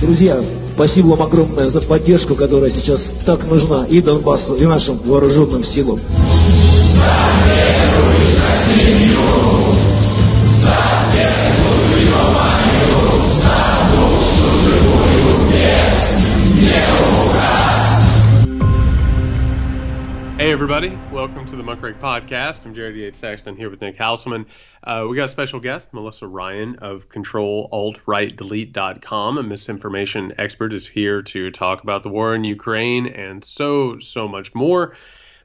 Друзья, спасибо вам огромное за поддержку, которая сейчас так нужна и Донбассу, и нашим вооруженным силам. Hey everybody, welcome to the Muckrake Podcast. I'm Jared Yates Sexton here with Nick Hauselman. Uh, we got a special guest, Melissa Ryan of ControlAltRightDelete.com. A misinformation expert is here to talk about the war in Ukraine and so, so much more.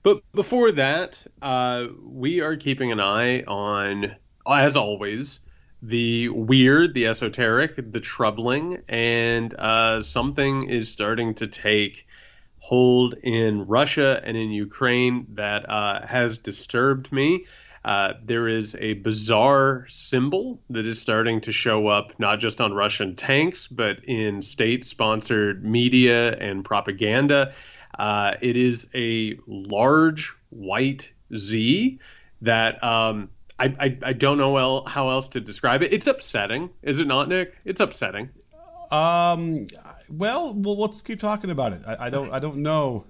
But before that, uh, we are keeping an eye on, as always, the weird, the esoteric, the troubling, and uh, something is starting to take hold in Russia and in Ukraine that uh, has disturbed me. Uh, there is a bizarre symbol that is starting to show up not just on Russian tanks, but in state sponsored media and propaganda. Uh, it is a large white Z that um, I, I, I, don't know how else to describe it. It's upsetting, is it not, Nick? It's upsetting. Um, well, well, let's keep talking about it. I, I, don't, I don't know.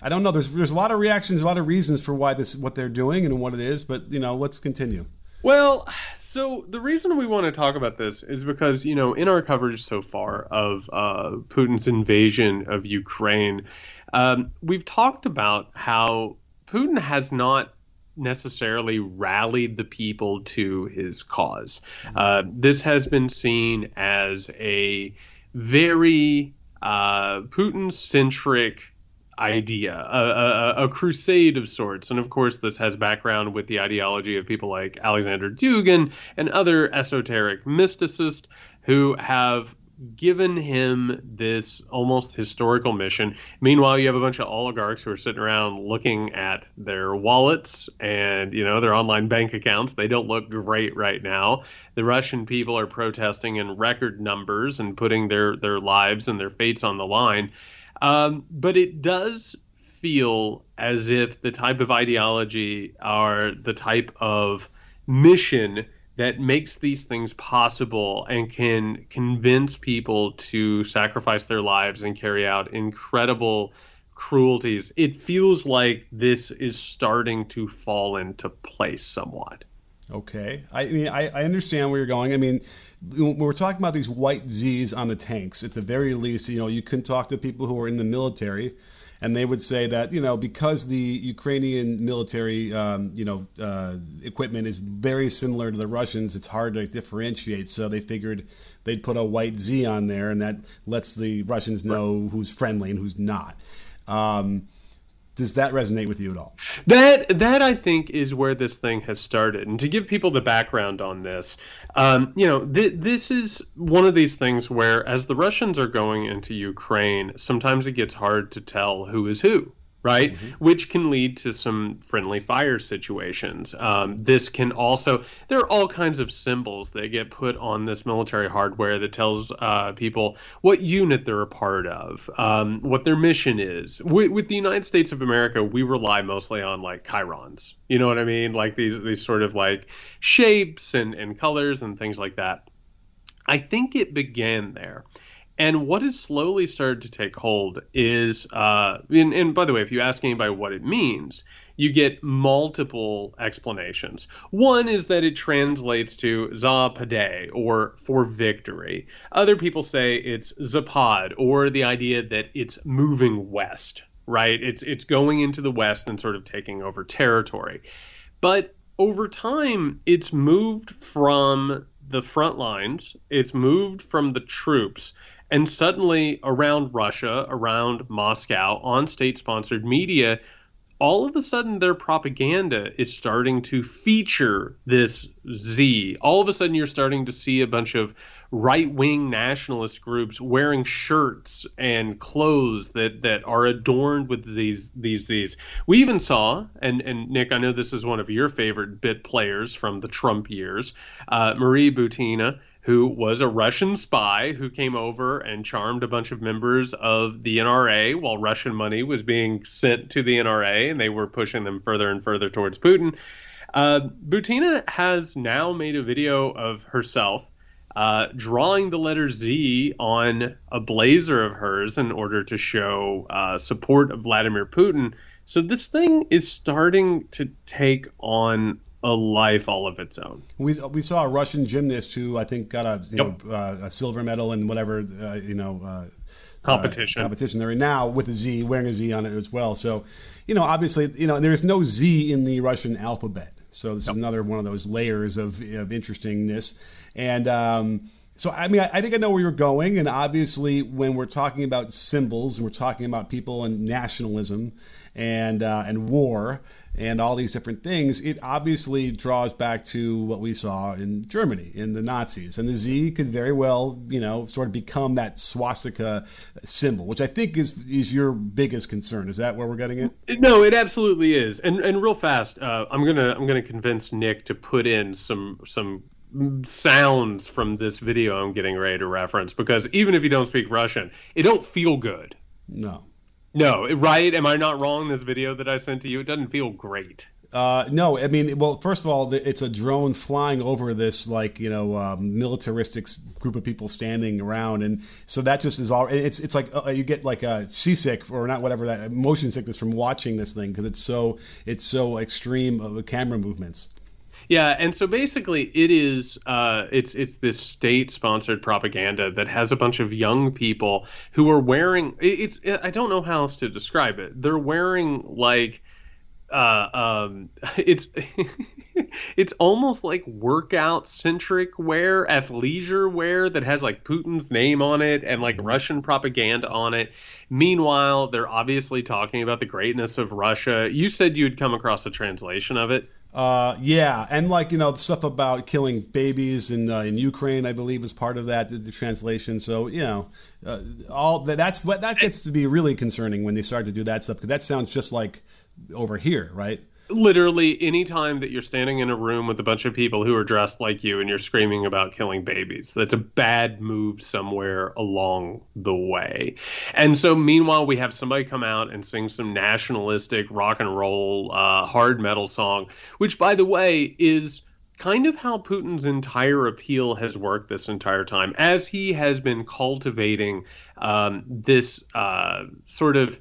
I don't know. There's, there's a lot of reactions, a lot of reasons for why this, what they're doing, and what it is. But you know, let's continue. Well, so the reason we want to talk about this is because you know, in our coverage so far of uh, Putin's invasion of Ukraine, um, we've talked about how Putin has not necessarily rallied the people to his cause. Uh, this has been seen as a very uh, Putin centric idea, a, a, a, crusade of sorts. And of course, this has background with the ideology of people like Alexander Dugin and other esoteric mysticists who have given him this almost historical mission. Meanwhile, you have a bunch of oligarchs who are sitting around looking at their wallets and, you know, their online bank accounts. They don't look great right now. The Russian people are protesting in record numbers and putting their, their lives and their fates on the line. Um, but it does feel as if the type of ideology or the type of mission – that makes these things possible and can convince people to sacrifice their lives and carry out incredible cruelties. It feels like this is starting to fall into place somewhat. Okay. I mean, I, I understand where you're going. I mean, when we're talking about these white Z's on the tanks, at the very least, you know, you can talk to people who are in the military and they would say that you know because the Ukrainian military um, you know uh, equipment is very similar to the Russians, it's hard to differentiate. So they figured they'd put a white Z on there, and that lets the Russians know who's friendly and who's not. Um, does that resonate with you at all? That that I think is where this thing has started. And to give people the background on this, um, you know, th- this is one of these things where, as the Russians are going into Ukraine, sometimes it gets hard to tell who is who right? Mm-hmm. Which can lead to some friendly fire situations. Um, this can also, there are all kinds of symbols that get put on this military hardware that tells uh, people what unit they're a part of, um, what their mission is. With, with, the United States of America, we rely mostly on like chyrons. You know what I mean? Like these, these sort of like shapes and, and colors and things like that. I think it began there. And what has slowly started to take hold is, uh, and, and, by the way, if you ask anybody what it means, you get multiple explanations. One is that it translates to Zapade or for victory. Other people say it's Zapad or the idea that it's moving west, right? It's it's going into the west and sort of taking over territory. But over time, it's moved from the front lines, it's moved from the troops and suddenly, around Russia, around Moscow, on state sponsored media, all of a sudden their propaganda is starting to feature this Z. All of a sudden, you're starting to see a bunch of right wing nationalist groups wearing shirts and clothes that, that are adorned with these these Z's. We even saw, and, and Nick, I know this is one of your favorite bit players from the Trump years, uh, Marie Butina who was a Russian spy who came over and charmed a bunch of members of the NRA while Russian money was being sent to the NRA and they were pushing them further and further towards Putin. Uh, Butina has now made a video of herself uh, drawing the letter Z on a blazer of hers in order to show uh, support of Vladimir Putin. So this thing is starting to take on a life all of its own. We, we saw a Russian gymnast who I think got a you yep. know uh, a silver medal in whatever uh, you know uh, competition uh, competition they're in now with a Z wearing a Z on it as well. So you know obviously you know there's no Z in the Russian alphabet. So this yep. is another one of those layers of, of interestingness and. Um, so I mean, I, I, think I know where you're going, and obviously, when we're talking about symbols and we're talking about people and nationalism and uh, and war, and all these different things, it obviously draws back to what we saw in Germany in the Nazis. And the Z could very well, you know, sort of become that swastika symbol, which I think is is your biggest concern. Is that where we're getting it? No, it absolutely is. And and real fast, uh, I'm gonna I'm gonna convince Nick to put in some some sounds from this video I'm getting ready to reference because even if you don't speak Russian, it don't feel good. No. No, right? Am I not wrong? This video that I sent to you, it doesn't feel great. Uh, no, I mean, well, first of all, it's a drone flying over this, like you know, um, militaristic group of people standing around, and so that just is all. It's it's like uh, you get like a seasick or not whatever that motion sickness from watching this thing because it's so it's so extreme of camera movements. Yeah, and so basically, it is uh, it's it's this state-sponsored propaganda that has a bunch of young people who are wearing. It's I don't know how else to describe it. They're wearing like uh, um, it's it's almost like workout centric wear, athleisure wear that has like Putin's name on it and like Russian propaganda on it. Meanwhile, they're obviously talking about the greatness of Russia. You said you'd come across a translation of it. Uh, yeah, and like you know the stuff about killing babies in uh, in Ukraine, I believe is part of that the, the translation. So you know, uh, all that, that's what that gets to be really concerning when they start to do that stuff because that sounds just like over here, right? Literally any time that you're standing in a room with a bunch of people who are dressed like you and you're screaming about killing babies that's a bad move somewhere along the way. And so meanwhile we have somebody come out and sing some nationalistic rock and roll uh, hard metal song which by the way is kind of how Putin's entire appeal has worked this entire time, as he has been cultivating um, this uh, sort of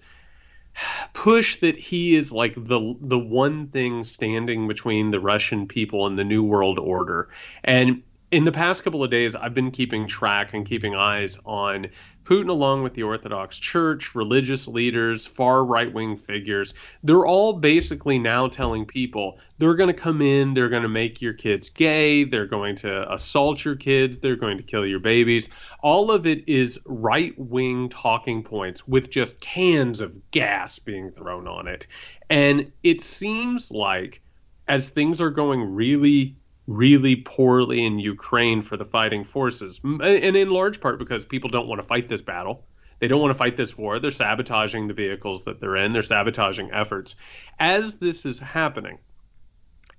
push that he is like the the one thing standing between the Russian people and the new world order. And in the past couple of days, I've been keeping track and keeping eyes on Putin, along with the Orthodox Church, religious leaders, far right wing figures. They're all basically now telling people they're going to come in, they're going to make your kids gay, they're going to assault your kids, they're going to kill your babies. All of it is right wing talking points with just cans of gas being thrown on it. And it seems like as things are going really really poorly in Ukraine for the fighting forces, and in large part because people don't want to fight this battle. They don't want to fight this war. They're sabotaging the vehicles that they're in. They're sabotaging efforts. As this is happening,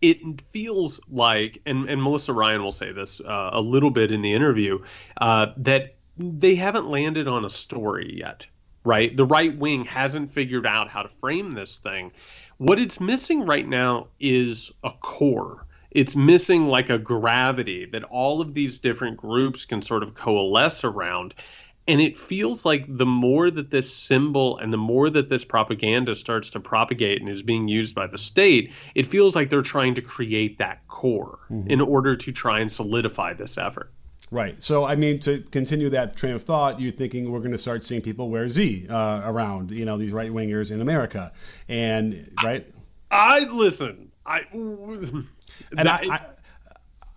it feels like, and, and Melissa Ryan will say this uh, a little bit in the interview, uh, that they haven't landed on a story yet, right? The right wing hasn't figured out how to frame this thing. What it's missing right now is a core it's missing like a gravity that all of these different groups can sort of coalesce around. And it feels like the more that this symbol and the more that this propaganda starts to propagate and is being used by the state, it feels like they're trying to create that core mm-hmm. in order to try and solidify this effort. Right. So, I mean, to continue that train of thought, you're thinking we're going to start seeing people wear Z uh, around, you know, these right wingers in America. And, right? I, I listen, I and I, I,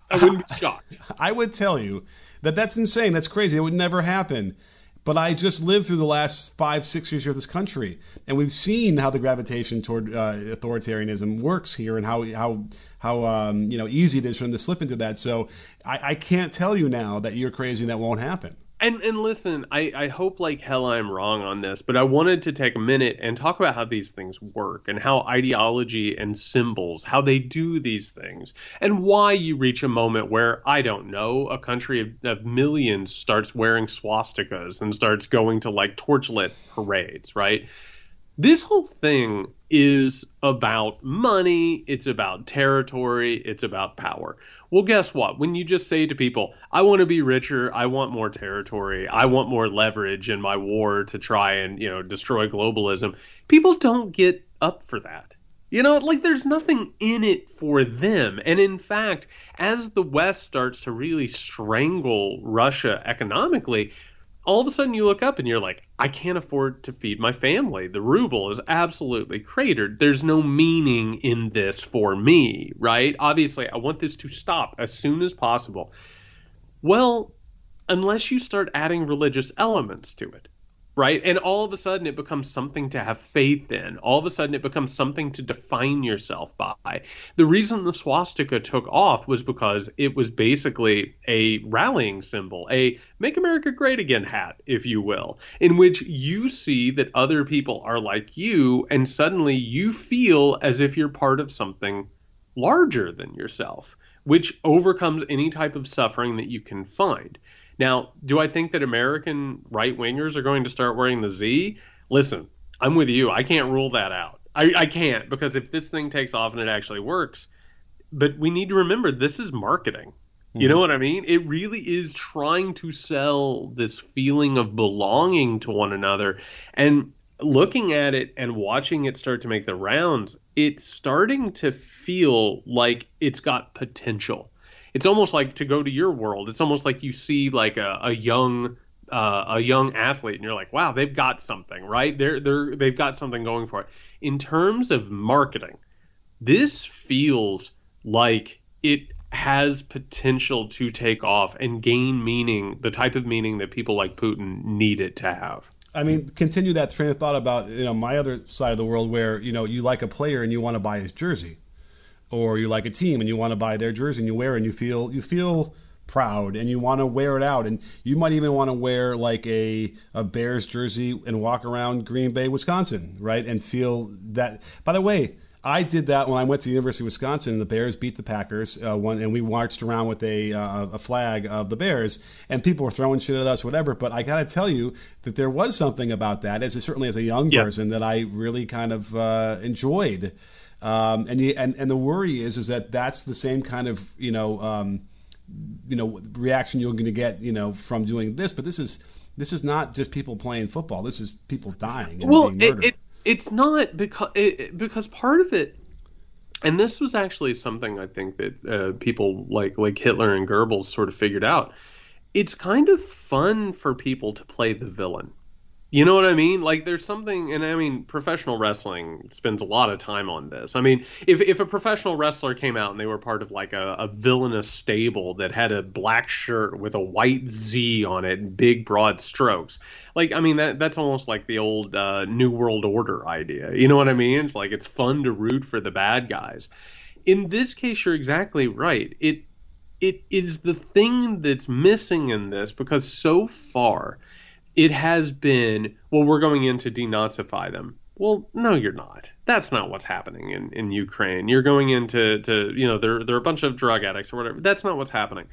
I wouldn't be shocked. I would tell you that that's insane. That's crazy. It would never happen. But I just lived through the last five, six years here of this country, and we've seen how the gravitation toward uh, authoritarianism works here, and how how how um, you know easy it is for them to slip into that. So I, I can't tell you now that you're crazy and that won't happen. And and listen, I, I hope like hell I'm wrong on this, but I wanted to take a minute and talk about how these things work and how ideology and symbols, how they do these things, and why you reach a moment where I don't know, a country of, of millions starts wearing swastikas and starts going to like torchlit parades, right? This whole thing is about money, it's about territory, it's about power. Well, guess what? When you just say to people, I want to be richer, I want more territory, I want more leverage in my war to try and, you know, destroy globalism, people don't get up for that. You know, like there's nothing in it for them. And in fact, as the West starts to really strangle Russia economically, all of a sudden you look up and you're like, I can't afford to feed my family. The ruble is absolutely cratered. There's no meaning in this for me, right? Obviously, I want this to stop as soon as possible. Well, unless you start adding religious elements to it right? And all of a sudden it becomes something to have faith in. All of a sudden it becomes something to define yourself by. The reason the swastika took off was because it was basically a rallying symbol, a make America great again hat, if you will, in which you see that other people are like you and suddenly you feel as if you're part of something larger than yourself, which overcomes any type of suffering that you can find. Now, do I think that American right wingers are going to start wearing the Z? Listen, I'm with you. I can't rule that out. I, I can't because if this thing takes off and it actually works, but we need to remember this is marketing. You know mm-hmm. what I mean? It really is trying to sell this feeling of belonging to one another. And looking at it and watching it start to make the rounds, it's starting to feel like it's got potential it's almost like to go to your world. It's almost like you see like a, a young uh, a young athlete and you're like, wow, they've got something, right? They're they're they've got something going for it. In terms of marketing, this feels like it has potential to take off and gain meaning, the type of meaning that people like Putin need it to have. I mean, continue that train of thought about you know my other side of the world where you know you like a player and you want to buy his jersey or you like a team and you want to buy their jersey and you wear it and you feel you feel proud and you want to wear it out. And you might even want to wear like a, a bears jersey and walk around green bay wisconsin right? And feel that by the way i did that when i went to the university of wisconsin. The bears beat the packers uh, one, and we marched around with a, uh, a flag of the bears and people were throwing shit at us whatever. But i gotta tell you that there was something about that as a, certainly as a young yeah. person that i really kind of uh, enjoyed um, and, you, and and the worry is is that that's the same kind of you know um, you know reaction you're going to get you know from doing this. But this is this is not just people playing football. This is people dying and well, being murdered. It, it's it's not because it, because part of it, and this was actually something I think that uh, people like like Hitler and Goebbels sort of figured out. It's kind of fun for people to play the villain you know what I mean? Like there's something and I mean professional wrestling spends a lot of time on this. I mean, if if a professional wrestler came out and they were part of like a, a villainous stable that had a black shirt with a white Z on it big broad strokes. Like I mean that that's almost like the old uh, New World Order idea. You know what I mean? It's like it's fun to root for the bad guys. In this case you're exactly right. It it is the thing that's missing in this because so far it has been well we're going in to denazify them. Well no you're not. That's not what's happening in, in ukraine. You're going into to you know they're, they're a bunch of drug addicts or whatever. That's not what's happening.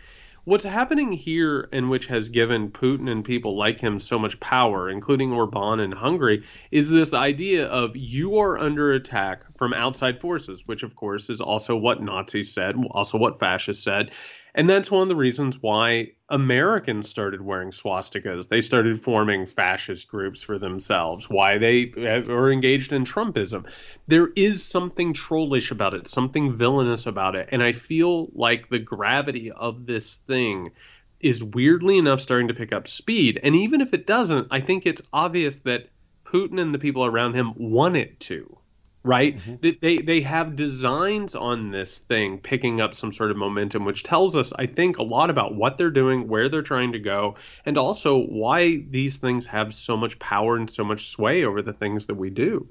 What's happening here and which has given putin and people like him so much power including orban in hungary is this idea of you are under attack from outside forces which of course is also what nazis said also what fascists said and that's one of the reasons why Americans started wearing swastikas. They started forming fascist groups for themselves, why they uh, are engaged in Trumpism. There is something trollish about it, something villainous about it. And I feel like the gravity of this thing is weirdly enough starting to pick up speed. And even if it doesn't, I think it's obvious that Putin and the people around him want it to right? Mm-hmm. They they have designs on this thing picking up some sort of momentum, which tells us, I think, a lot about what they're doing, where they're trying to go, and also why these things have so much power and so much sway over the things that we do.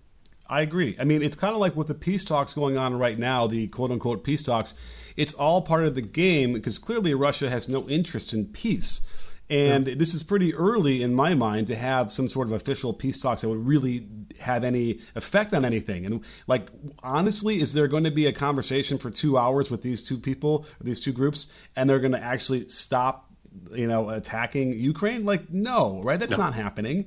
I agree. I mean, it's kind of like with the peace talks going on right now, the quote unquote peace talks. It's all part of the game because clearly Russia has no interest in peace. And yeah. this is pretty early in my mind to have some sort of official peace talks that would really have any effect on anything. And like, honestly, is there going to be a conversation for two hours with these two people, these two groups, and they're going to actually stop, you know, attacking Ukraine? Like, no, right? That's no. not happening.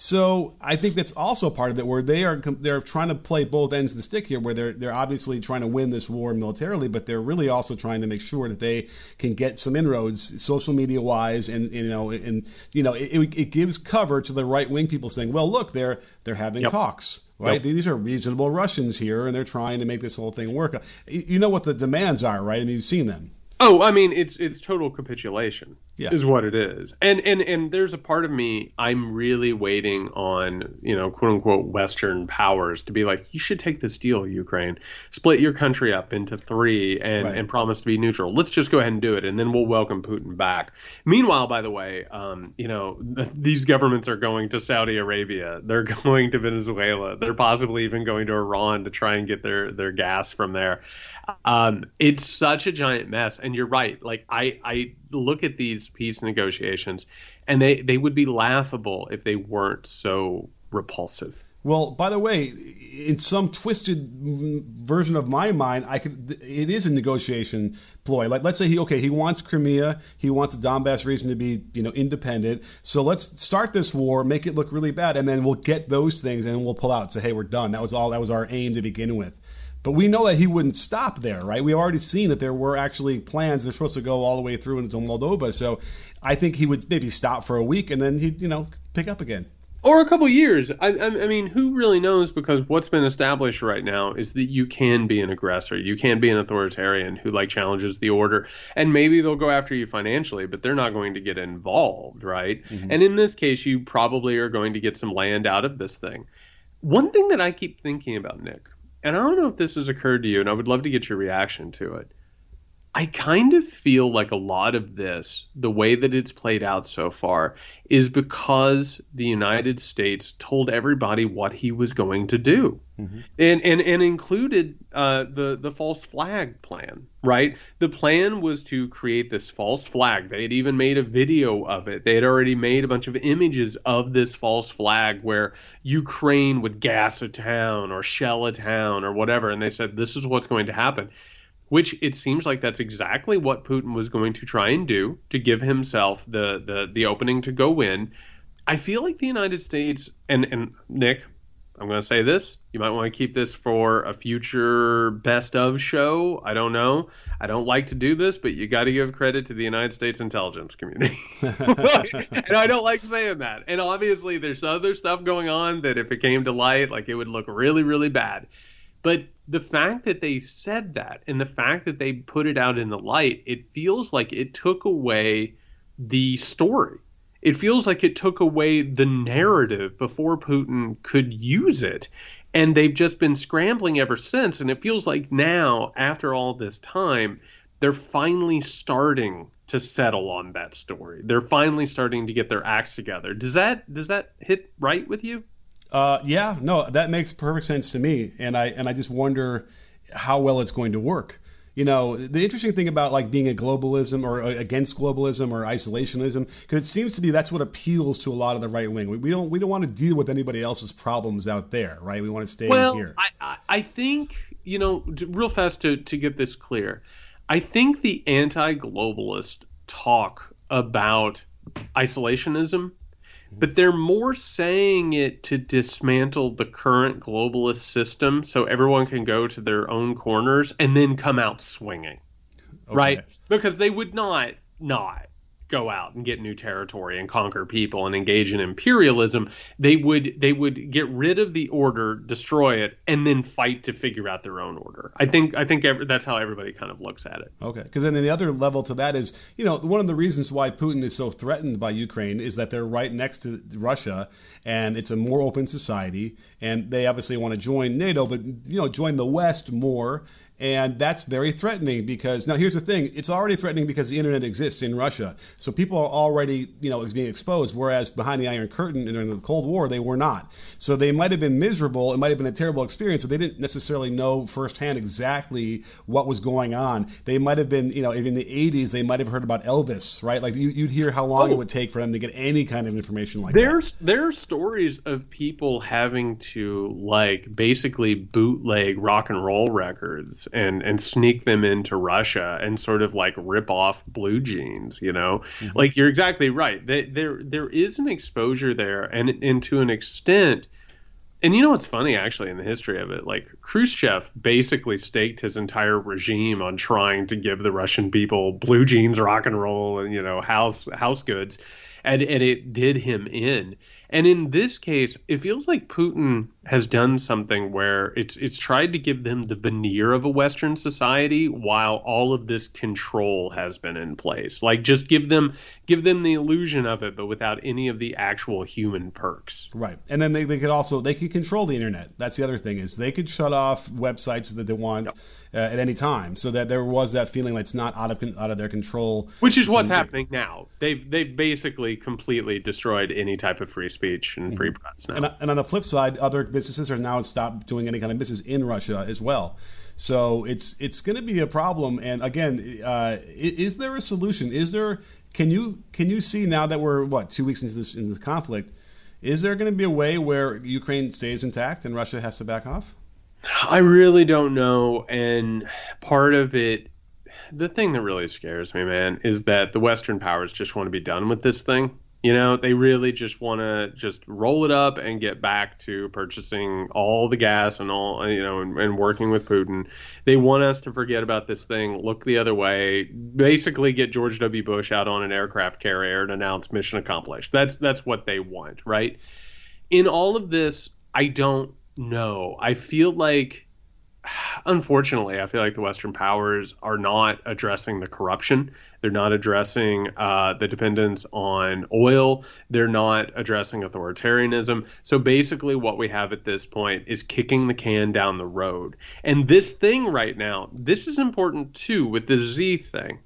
So I think that's also part of it, where they are they're trying to play both ends of the stick here, where they're they're obviously trying to win this war militarily, but they're really also trying to make sure that they can get some inroads, social media wise, and you know, and you know, it, it gives cover to the right wing people saying, well, look, they're they're having yep. talks right? Yep. These are reasonable Russians here, and they're trying to make this whole thing work. You know what the demands are, right? I mean, you've seen them. Oh, I mean, it's it's total capitulation. Yeah. is what it is. And and and there's a part of me I'm really waiting on you know quote unquote Western powers to be like you should take this deal, Ukraine, split your country up into three and right. and promise to be neutral. Let's just go ahead and do it, and then we'll welcome Putin back. Meanwhile, by the way, um, you know these governments are going to Saudi Arabia, they're going to Venezuela, they're possibly even going to Iran to try and get their their gas from there. Um, it's such a giant mess, and you're right. Like I, I look at these peace negotiations, and they they would be laughable if they weren't so repulsive. Well, by the way, in some twisted version of my mind, I could it is a negotiation ploy. Like let's say he okay, he wants Crimea, he wants the Donbass region to be, you know, independent. So let's start this war, make it look really bad, and then we'll get those things and we'll pull out. Say, hey, we're done. That was all that was our aim to begin with. But we know that he wouldn't stop there, right? We've already seen that there were actually plans. They're supposed to go all the way through into Moldova. So I think he would maybe stop for a week and then he'd, you know, pick up again. Or a couple years. I, I, mean, who really knows? Because what's been established right now is that you can be an aggressor. You can be an authoritarian who like challenges the order, and maybe they'll go after you financially, but they're not going to get involved, right? Mm-hmm. And in this case, you probably are going to get some land out of this thing. One thing that I keep thinking about, Nick, and I don't know if this has occurred to you, and I would love to get your reaction to it. I kind of feel like a lot of this, the way that it's played out so far, is because the United States told everybody what he was going to do, mm-hmm. and and and included uh, the the false flag plan. Right, the plan was to create this false flag. They had even made a video of it. They had already made a bunch of images of this false flag where Ukraine would gas a town or shell a town or whatever, and they said this is what's going to happen which it seems like that's exactly what Putin was going to try and do to give himself the the the opening to go in. I feel like the United States and and Nick, I'm going to say this. You might want to keep this for a future best of show. I don't know. I don't like to do this, but you got to give credit to the United States intelligence community. and I don't like saying that. And obviously, there's other stuff going on that if it came to light, like it would look really, really bad. But the fact that they said that and the fact that they put it out in the light, it feels like it took away the story. It feels like it took away the narrative before Putin could use it. And they've just been scrambling ever since. And it feels like now, after all this time, they're finally starting to settle on that story. They're finally starting to get their acts together. Does that does that hit right with you? Uh, yeah, no, that makes perfect sense to me, and I and I just wonder how well it's going to work. You know, the interesting thing about like being a globalism or uh, against globalism or isolationism, because it seems to be that's what appeals to a lot of the right wing. We, we, don't we don't want to deal with anybody else's problems out there, right? We want to stay well, here. I, I think you know, real fast to to get this clear, I think the anti-globalist talk about isolationism Mm-hmm. but they're more saying it to dismantle the current globalist system so everyone can go to their own corners and then come out swinging. Okay. Right? Because they would not not go out and get new territory and conquer people and engage in imperialism they would they would get rid of the order destroy it and then fight to figure out their own order. I think i think every, that's how everybody kind of looks at it. Okay because then the other level to that is you know one of the reasons why putin is so threatened by ukraine is that they're right next to russia and it's a more open society and they obviously want to join nato but you know join the west more and that's very threatening because now here's the thing it's already threatening because the internet exists in Russia. So people are already, you know, being exposed, whereas behind the Iron Curtain during the Cold War, they were not. So they might have been miserable, it might have been a terrible experience, but they didn't necessarily know firsthand exactly what was going on. They might have been, you know, in the 80s, they might have heard about Elvis, right? Like you, would hear how long oh. it would take for them to get any kind of information like there's, that. There are stories of people having to, like, basically bootleg rock and roll records and and sneak them into Russia and sort of like rip off blue jeans, you know? Mm-hmm. Like you're exactly right. There there is an exposure there and and to an extent and you know what's funny actually in the history of it like khrushchev basically staked his entire regime on trying to give the russian people blue jeans rock and roll and you know house house goods and and it did him in and in this case, it feels like Putin has done something where it's it's tried to give them the veneer of a Western society while all of this control has been in place. Like just give them give them the illusion of it, but without any of the actual human perks. Right. And then they, they could also they could control the internet. That's the other thing is they could shut off websites that they want. Yep uh, at any time, so that there was that feeling like it's not out of out of their control. Which is what's happening now. They've they've basically completely destroyed any type of free speech and free mm-hmm. press now. And, and on the flip side, other businesses are now stopped doing any kind of business in Russia as well. So it's it's going to be a problem. And again, uh, is there a solution? Is there can you can you see now that we're what two weeks into this into this conflict? Is there going to be a way where Ukraine stays intact and Russia has to back off? I really don't know. And part of it, the thing that really scares me, man, is that the Western powers just want to be done with this thing. You know, they really just want to just roll it up and get back to purchasing all the gas and all, you know, and, and, working with Putin. They want us to forget about this thing, look the other way, basically get George W. Bush out on an aircraft carrier and announce mission accomplished. That's that's what they want, right? In all of this, I don't know. I feel like, unfortunately, I feel like the Western powers are not addressing the corruption. They're not addressing uh, the dependence on oil. They're not addressing authoritarianism. So basically, what we have at this point is kicking the can down the road. And this thing right now, this is important too with the Z thing.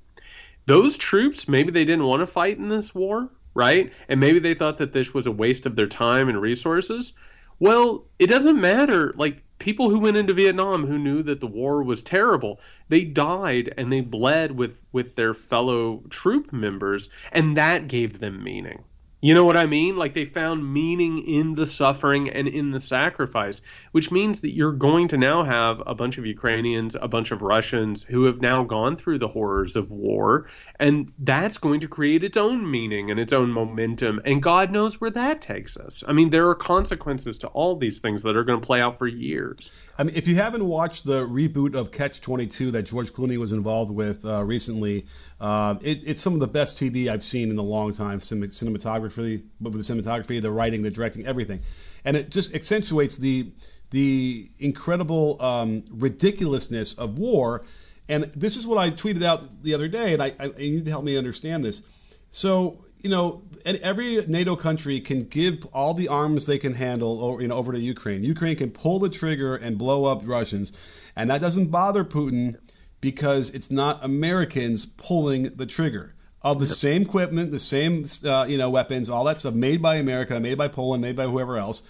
Those troops, maybe they didn't want to fight in this war, right? And maybe they thought that this was a waste of their time and resources. Well, it doesn't matter. Like people who went into Vietnam who knew that the war was terrible, they died and they bled with with their fellow troop members and that gave them meaning. You know what I mean? Like they found meaning in the suffering and in the sacrifice, which means that you're going to now have a bunch of Ukrainians, a bunch of Russians who have now gone through the horrors of war, and that's going to create its own meaning and its own momentum. And God knows where that takes us. I mean, there are consequences to all these things that are going to play out for years. I mean, if you haven't watched the reboot of Catch 22 that George Clooney was involved with uh, recently, uh, it, it's some of the best TV I've seen in a long time. cinematography, but the cinematography, the writing, the directing, everything, and it just accentuates the the incredible um, ridiculousness of war. And this is what I tweeted out the other day, and I, I you need to help me understand this. So you know, every NATO country can give all the arms they can handle, you know, over to Ukraine. Ukraine can pull the trigger and blow up Russians, and that doesn't bother Putin because it's not Americans pulling the trigger of the same equipment, the same uh, you know weapons, all that stuff made by America, made by Poland, made by whoever else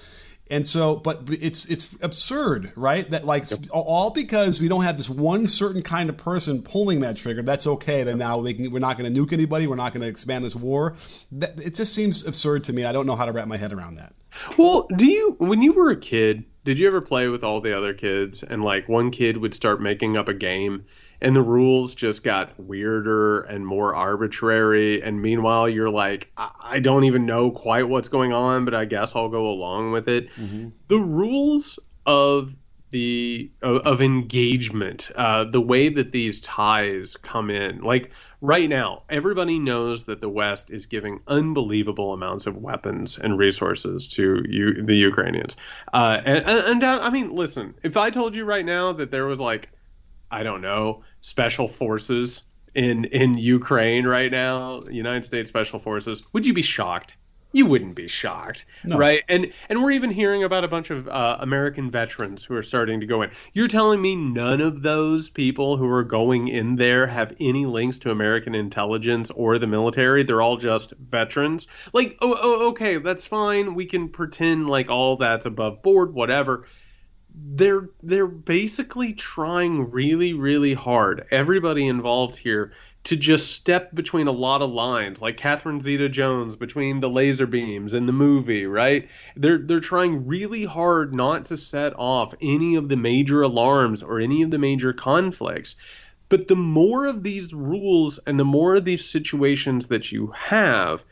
and so, but it's it's absurd, right? That like yep. all because we don't have this one certain kind of person pulling that trigger. That's okay. Then now can, we're not going to nuke anybody. We're not going to expand this war. That, it just seems absurd to me. I don't know how to wrap my head around that. Well, do you when you were a kid? Did you ever play with all the other kids and like one kid would start making up a game and the rules just got weirder and more arbitrary. And meanwhile, you're like, I, don't even know quite what's going on, but I guess I'll go along with it. Mm-hmm. The rules of the of, of engagement, uh, the way that these ties come in, like right now, everybody knows that the West is giving unbelievable amounts of weapons and resources to you, the Ukrainians. Uh, and, and, and I mean, listen, if I told you right now that there was like, I don't know, special forces in in Ukraine right now, United States Special Forces, would you be shocked? You wouldn't be shocked, no. right? And and we're even hearing about a bunch of uh, American veterans who are starting to go in. You're telling me none of those people who are going in there have any links to American intelligence or the military? They're all just veterans. Like, oh, oh okay, that's fine. We can pretend like all that's above board, whatever they're they're basically trying really really hard everybody involved here to just step between a lot of lines, like Catherine Zeta Jones between the laser beams in the movie, right? They're they're trying really hard not to set off any of the major alarms or any of the major conflicts. But the more of these rules and the more of these situations that you have,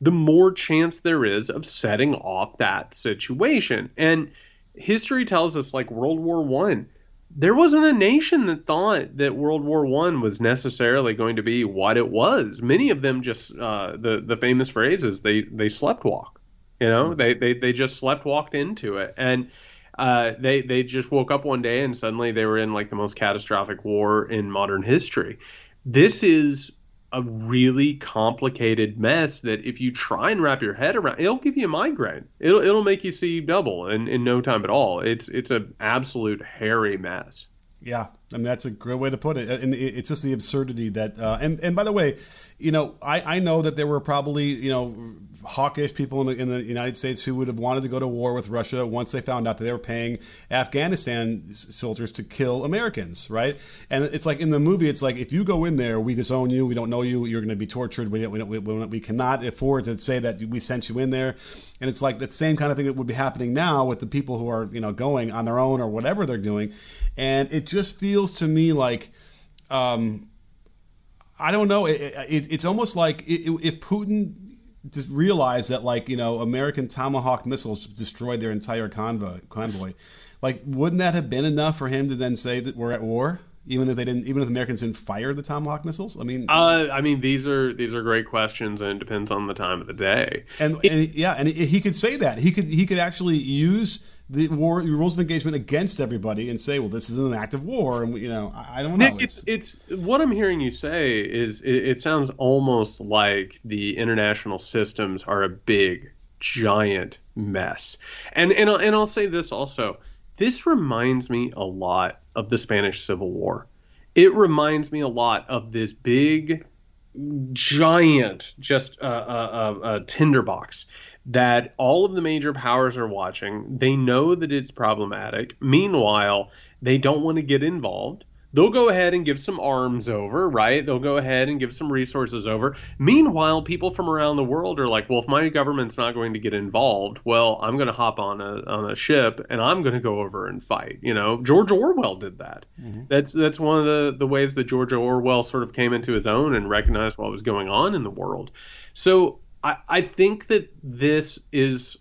the more chance there is of setting off that situation. And history tells us like World War 1 there wasn't a nation that thought that World War One was necessarily going to be what it was. Many of them just uh, the the famous phrases they they slept walk. You know, mm-hmm. they, they they just slept walked into it, and uh, they they just woke up one day and suddenly they were in like the most catastrophic war in modern history. This is a really complicated mess that if you try and wrap your head around, it'll give you a migraine. It'll it'll make you see double in, in no time at all. It's it's an absolute hairy mess. Yeah, I mean that's a great way to put it, and it's just the absurdity that. Uh, and and by the way, you know, I, I know that there were probably you know hawkish people in the, in the United States who would have wanted to go to war with Russia once they found out that they were paying Afghanistan soldiers to kill Americans, right? And it's like in the movie, it's like if you go in there, we disown you, we don't know you, you're going to be tortured. We, we, we, we cannot afford to say that we sent you in there. And it's like the same kind of thing that would be happening now with the people who are you know going on their own or whatever they're doing, and it just feels to me like. Um, I don't know. It, it, it's almost like if Putin just realized that like you know American Tomahawk missiles destroyed their entire convoy. Convoy, like wouldn't that have been enough for him to then say that we're at war? Even if they didn't, even if the Americans didn't fire the Tomahawk missiles, I mean, uh, I mean, these are these are great questions, and it depends on the time of the day. And, and yeah, and he could say that he could he could actually use the war the rules of engagement against everybody and say, well, this is an act of war, and you know, I, I don't know. Nick, it's, it's, what I'm hearing you say is it, it sounds almost like the international systems are a big, giant mess. And and and I'll say this also. This reminds me a lot of the Spanish Civil War. It reminds me a lot of this big, giant, just a uh, uh, uh, tinderbox that all of the major powers are watching. They know that it's problematic. Meanwhile, they don't want to get involved. They'll go ahead and give some arms over, right? They'll go ahead and give some resources over. Meanwhile, people from around the world are like, well, if my government's not going to get involved, well, I'm going to hop on a on a ship and I'm going to go over and fight. You know, George Orwell did that. Mm-hmm. That's that's one of the the ways that George Orwell sort of came into his own and recognized what was going on in the world. So I, I think that this is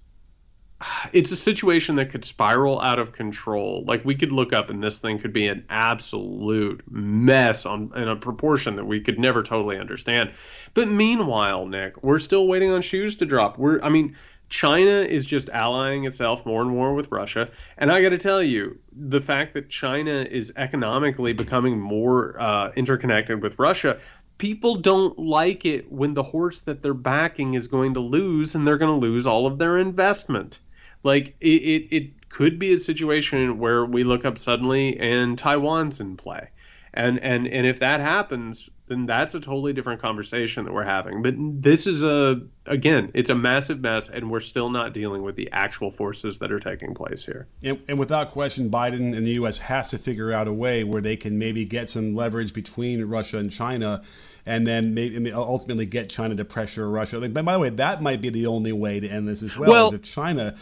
it's a situation that could spiral out of control. Like we could look up and this thing could be an absolute mess on in a proportion that we could never totally understand. But meanwhile, Nick, we're still waiting on shoes to drop. We're I mean, China is just allying itself more and more with Russia. And I got to tell you, the fact that China is economically becoming more uh, interconnected with Russia, people don't like it when the horse that they're backing is going to lose and they're going to lose all of their investment. Like it, it, it could be a situation where we look up suddenly and Taiwan's in play. And and and if that happens, then that's a totally different conversation that we're having. But this is a again, it's a massive mess, and we're still not dealing with the actual forces that are taking place here. And, and without question, Biden and the U.S. has to figure out a way where they can maybe get some leverage between Russia and China and then maybe ultimately get China to pressure Russia. Like, by the way, that might be the only way to end this as well. well if China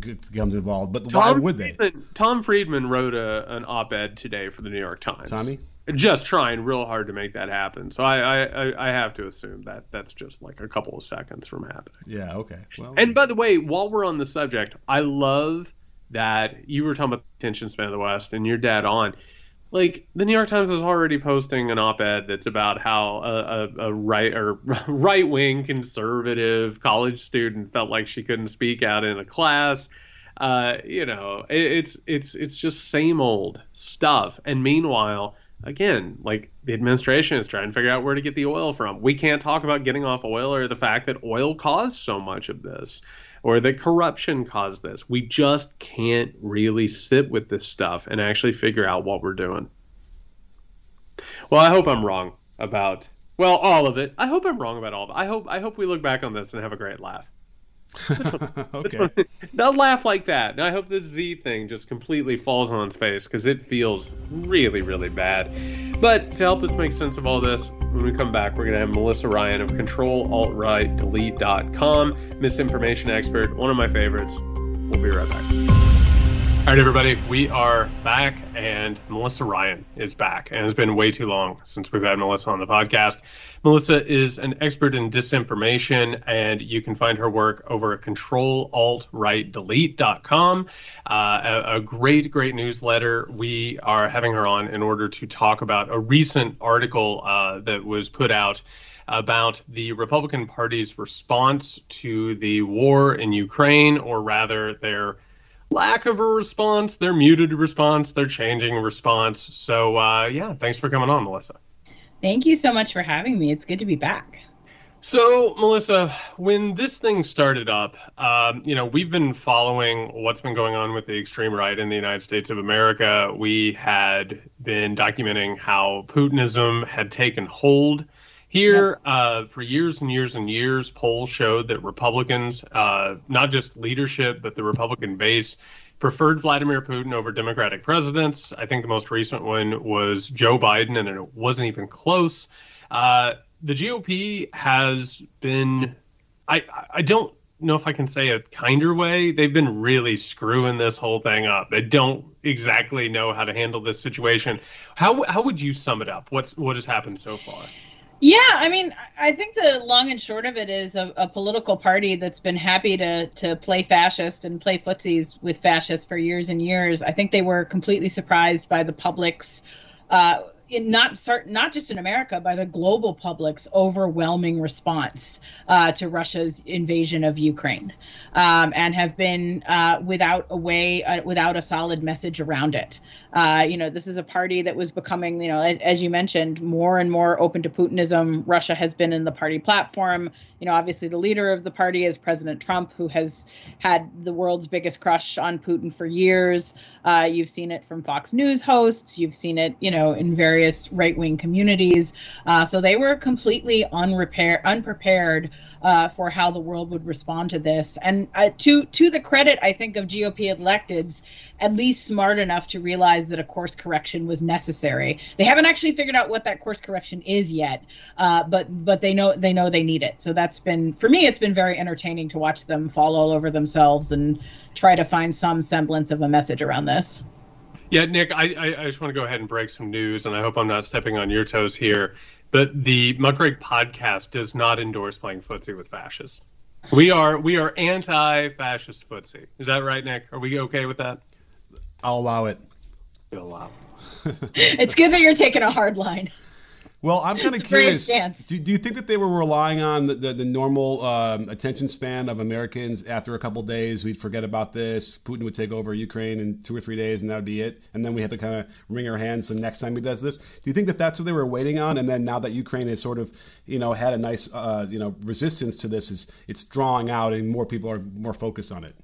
becomes involved. but Tom why would they? Friedman, Tom Friedman wrote a, an op-ed today for the New York Times. Tommy, just trying real hard to make that happen. So I, I, I have to assume that that's just like a couple of seconds from happening. Yeah. Okay. Well, and by the way, while we're on the subject, I love that you were talking about the attention span of the West, and you're dead on like the New York Times is already posting an op-ed that's about how a, a, a right or right-wing conservative college student felt like she couldn't speak out in a class. Uh, you know, it, it's it's it's just same old stuff. And meanwhile, again, like the administration is trying to figure out where to get the oil from. We can't talk about getting off oil or the fact that oil caused so much of this or that corruption caused this. We just can't really sit with this stuff and actually figure out what we're doing. Well, I hope I'm wrong about well, all of it. I hope I'm wrong about all of it. I hope I hope we look back on this and have a great laugh. okay. They'll laugh like that. I hope the Z thing just completely falls on its face because it feels really, really bad. But to help us make sense of all this, When we come back, we're going to have Melissa Ryan of ControlAltRightDelete.com, misinformation expert, one of my favorites. We'll be right back. All right, everybody, we are back, and Melissa Ryan is back. And it's been way too long since we've had Melissa on the podcast. Melissa is an expert in disinformation, and you can find her work over at controlaltrightdelete.com. Uh, a, a great, great newsletter. We are having her on in order to talk about a recent article uh, that was put out about the Republican Party's response to the war in Ukraine, or rather, their lack of a response, their muted response, their changing response. So, uh, yeah, thanks for coming on, Melissa. Thank you so much for having me. It's good to be back. So, Melissa, when this thing started up, um, you know, we've been following what's been going on with the extreme right in the United States of America. We had been documenting how Putinism had taken hold here yep. uh, for years and years and years. Polls showed that Republicans, uh, not just leadership, but the Republican base, preferred Vladimir Putin over Democratic presidents. I think the most recent one was Joe Biden, and it wasn't even close. Uh, the GOP has been, I, I don't know if I can say a kinder way. They've been really screwing this whole thing up. They don't exactly know how to handle this situation. How how would you sum it up? What's what has happened so far? Yeah, I mean, I think the long and short of it is a, a, political party that's been happy to to play fascist and play footsies with fascists for years and years. I think they were completely surprised by the public's. Uh, not not just in America, by the global public's overwhelming response uh, to Russia's invasion of Ukraine, um, and have been uh, without a way, uh, without a solid message around it. Uh, you know, this is a party that was becoming, you know, as, you mentioned, more and more open to Putinism. Russia has been in the party platform. You know, obviously the leader of the party is President Trump, who has had the world's biggest crush on Putin for years. Uh, you've seen it from Fox News hosts. You've seen it, you know, in various right-wing communities. Uh, so they were completely unrepair- unprepared uh, for how the world would respond to this. And uh, to to the credit, I think of GOP electeds, at least smart enough to realize that a course correction was necessary. They haven't actually figured out what that course correction is yet, uh, but but they know they know they need it. So that's been for me, it's been very entertaining to watch them fall all over themselves and try to find some semblance of a message around this. Yeah, Nick, I, I, just want to go ahead and break some news, and I hope I'm not stepping on your toes here. But the Muckrake podcast does not endorse playing footsie with fascists. We are we are anti-fascist footsie. Is that right, Nick? Are we okay with that? I'll allow it. You allow. it's good that you're taking a hard line. Well, I'm kind of curious. Do, do, you think that they were relying on the, the, the normal um, attention span of Americans? After a couple days, we'd forget about this. Putin would take over Ukraine in two or three days, and that would be it. And then we have to kind of wring our hands the next time he does this. Do you think that that's what they were waiting on? And then now that Ukraine has sort of, you know, had a nice, uh, you know, resistance to this, is it's drawing out, and more people are more focused on it.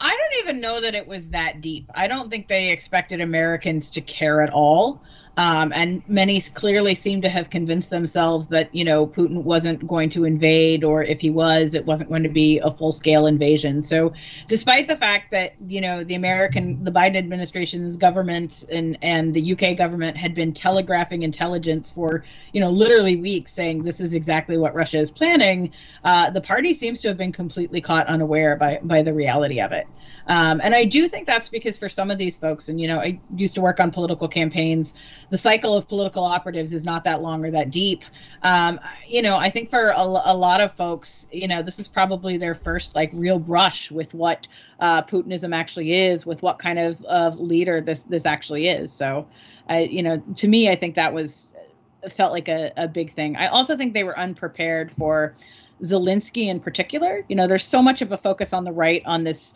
I don't even know that it was that deep. I don't think they expected Americans to care at all. Um, and many clearly seem to have convinced themselves that you know Putin wasn't going to invade, or if he was, it wasn't going to be a full-scale invasion. So, despite the fact that you know the American, the Biden administration's government and and the UK government had been telegraphing intelligence for you know literally weeks, saying this is exactly what Russia is planning, uh, the party seems to have been completely caught unaware by by the reality of it. Um, and I do think that's because for some of these folks, and you know, I used to work on political campaigns, the cycle of political operatives is not that long or that deep. Um, you know, I think for a, a, lot of folks, you know, this is probably their first like real brush with what uh, Putinism actually is, with what kind of, of leader this this actually is. So, I, you know, to me, I think that was felt like a, a big thing. I also think they were unprepared for Zelensky in particular. You know, there's so much of a focus on the right on this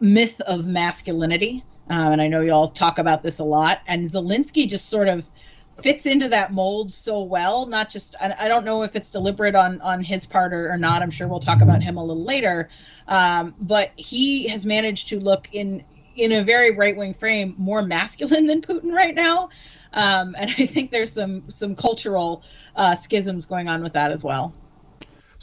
myth of masculinity. Um, and I know you all talk about this a lot. And Zelensky just sort of fits into that mold so well. Not just, I, don't know if it's deliberate on on his part or, or not. I'm sure we'll talk about him a little later. Um, but he has managed to look in in a very right wing frame more masculine than Putin right now. Um, and I think there's some some cultural uh, schisms going on with that as well.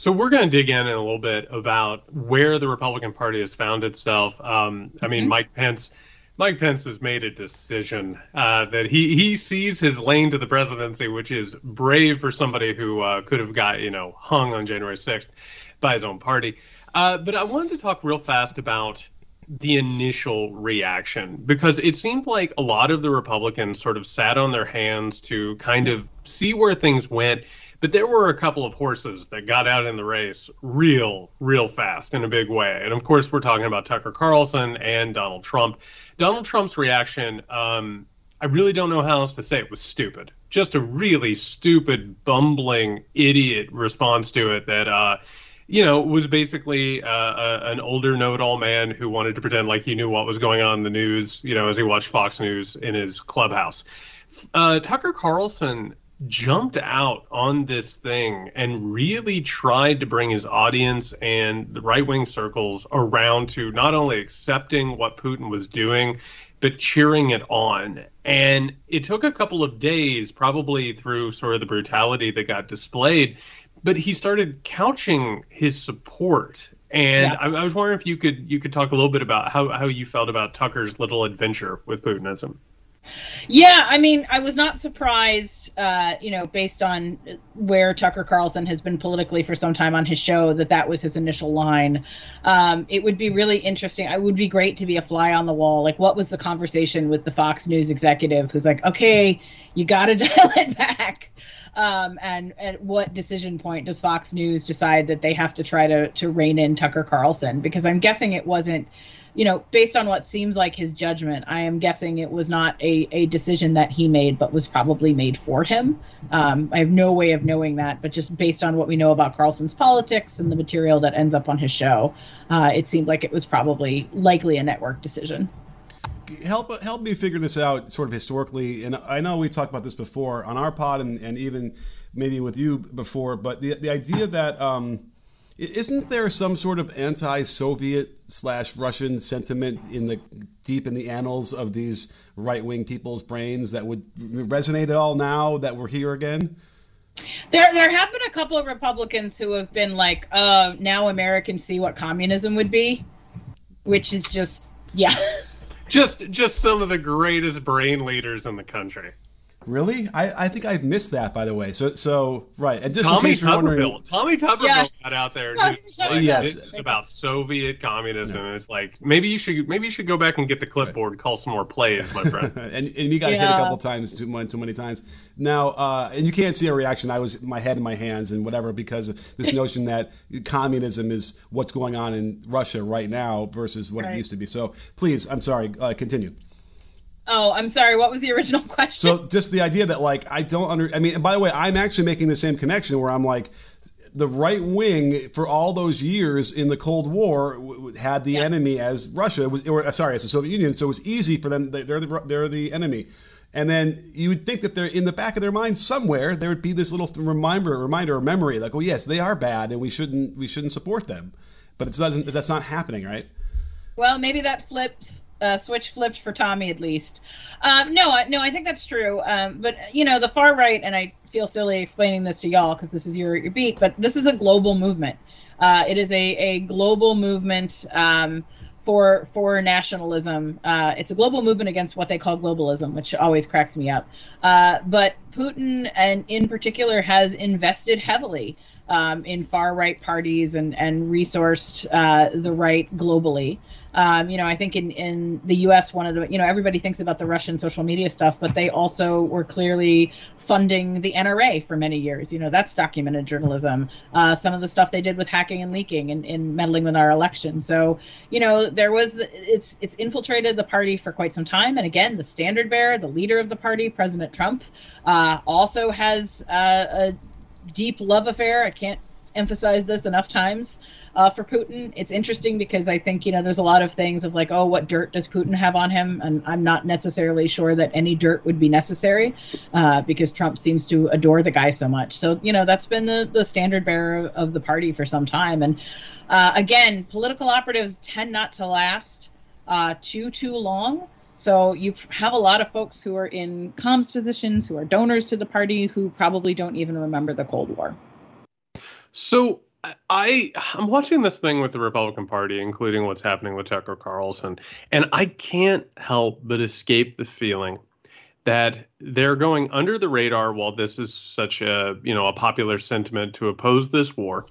So we're going to dig in, in a little bit about where the Republican Party has found itself. Um, I mean, mm-hmm. Mike Pence. Mike Pence has made a decision uh, that he he sees his lane to the presidency, which is brave for somebody who uh, could have got you know hung on January sixth by his own party. Uh, but I wanted to talk real fast about the initial reaction because it seemed like a lot of the Republicans sort of sat on their hands to kind of see where things went. But there were a couple of horses that got out in the race real, real fast in a big way. And of course, we're talking about Tucker Carlson and Donald Trump. Donald Trump's reaction, um, I really don't know how else to say it, was stupid. Just a really stupid, bumbling, idiot response to it that, uh, you know, was basically uh, a, an older know-it-all man who wanted to pretend like he knew what was going on in the news, you know, as he watched Fox News in his clubhouse. Uh, Tucker Carlson jumped out on this thing and really tried to bring his audience and the right-wing circles around to not only accepting what Putin was doing, but cheering it on. And it took a couple of days, probably through sort of the brutality that got displayed, but he started couching his support. And yeah. I, I, was wondering if you could you could talk a little bit about how, how you felt about Tucker's little adventure with Putinism. Yeah, I mean, I was not surprised, uh, you know, based on where Tucker Carlson has been politically for some time on his show, that that was his initial line. Um, it would be really interesting. It would be great to be a fly on the wall. Like, what was the conversation with the Fox News executive who's like, okay, you got to dial it back? Um, and at what decision point does Fox News decide that they have to try to to rein in Tucker Carlson? Because I'm guessing it wasn't, you know, based on what seems like his judgment. I am guessing it was not a a decision that he made, but was probably made for him. Um, I have no way of knowing that, but just based on what we know about Carlson's politics and the material that ends up on his show, uh, it seemed like it was probably likely a network decision help help me figure this out sort of historically and i know we've talked about this before on our pod and, and even maybe with you before but the, the idea that um, isn't there some sort of anti-soviet slash russian sentiment in the deep in the annals of these right-wing people's brains that would resonate at all now that we're here again there, there have been a couple of Republicans who have been like, uh, now Americans see what communism would be, which is just, yeah. just just some of the greatest brain leaders in the country. Really? I, I think I've missed that, by the way. So so right, and just Tommy in case you're wondering, Tommy Tuberville yeah. got out there. Like, yes, this is about Soviet communism. Yeah. And it's like maybe you should maybe you should go back and get the clipboard, and call some more plays, my friend. and, and you got yeah. hit a couple times, too, too many times. Now, uh, and you can't see a reaction. I was my head in my hands and whatever because of this notion that communism is what's going on in Russia right now versus what right. it used to be. So please, I'm sorry. Uh, continue. Oh, I'm sorry. What was the original question? So just the idea that like I don't under. I mean, by the way, I'm actually making the same connection where I'm like, the right wing for all those years in the Cold War had the yeah. enemy as Russia was, or uh, sorry, as the Soviet Union. So it was easy for them. They're the, they're the enemy. And then you would think that they're in the back of their mind somewhere there would be this little reminder, reminder or memory, like, oh yes, they are bad, and we shouldn't we shouldn't support them. But it doesn't. That's not happening, right? Well, maybe that flipped uh, switch flipped for Tommy at least. Um, no, no, I think that's true. Um, but you know, the far right, and I feel silly explaining this to y'all because this is your your beat, but this is a global movement. Uh, it is a a global movement. Um, for for nationalism. Uh, it's a global movement against what they call globalism, which always cracks me up. Uh, but Putin, and in particular, has invested heavily um, in far right parties and and resourced uh, the right globally. Um, you know, I think in, in the U.S., one of the, you know, everybody thinks about the Russian social media stuff, but they also were clearly funding the NRA for many years. You know, that's documented journalism. Uh, some of the stuff they did with hacking and leaking and, and meddling with our election. So, you know, there was, it's, it's infiltrated the party for quite some time. And again, the standard bearer, the leader of the party, President Trump, uh, also has uh, a deep love affair. I can't emphasize this enough times uh, for Putin. It's interesting because I think you know there's a lot of things of like, oh, what dirt does Putin have on him? And I'm not necessarily sure that any dirt would be necessary uh, because Trump seems to adore the guy so much. So you know that's been the the standard bearer of the party for some time. And uh, again, political operatives tend not to last uh, too too long. So you have a lot of folks who are in comms positions, who are donors to the party, who probably don't even remember the Cold War. So I I'm watching this thing with the Republican Party, including what's happening with Tucker Carlson, and I can't help but escape the feeling that they're going under the radar while this is such a you know a popular sentiment to oppose this war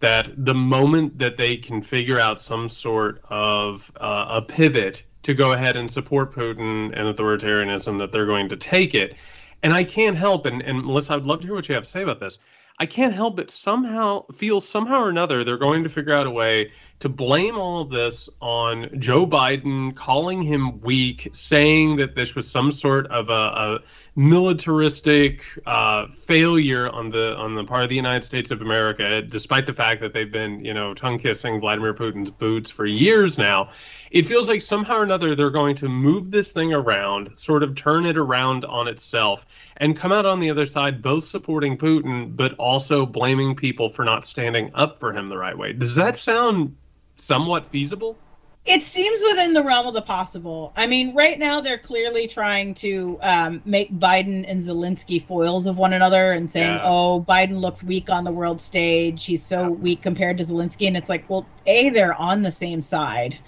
that the moment that they can figure out some sort of uh, a pivot to go ahead and support Putin and authoritarianism that they're going to take it. And I can't help and, and Melissa I'd love to hear what you have to say about this I can't help but somehow feel somehow or another they're going to figure out a way to blame all of this on Joe Biden, calling him weak, saying that this was some sort of a, a militaristic uh, failure on the on the part of the United States of America, despite the fact that they've been, you know, tongue kissing Vladimir Putin's boots for years now. It feels like somehow or another they're going to move this thing around, sort of turn it around on itself, and come out on the other side both supporting Putin but also blaming people for not standing up for him the right way. Does that sound somewhat feasible? It seems within the realm of the possible. I mean, right now they're clearly trying to um, make Biden and Zelensky foils of one another and saying, yeah. oh, Biden looks weak on the world stage. He's so yeah. weak compared to Zelensky. And it's like, well, A, they're on the same side.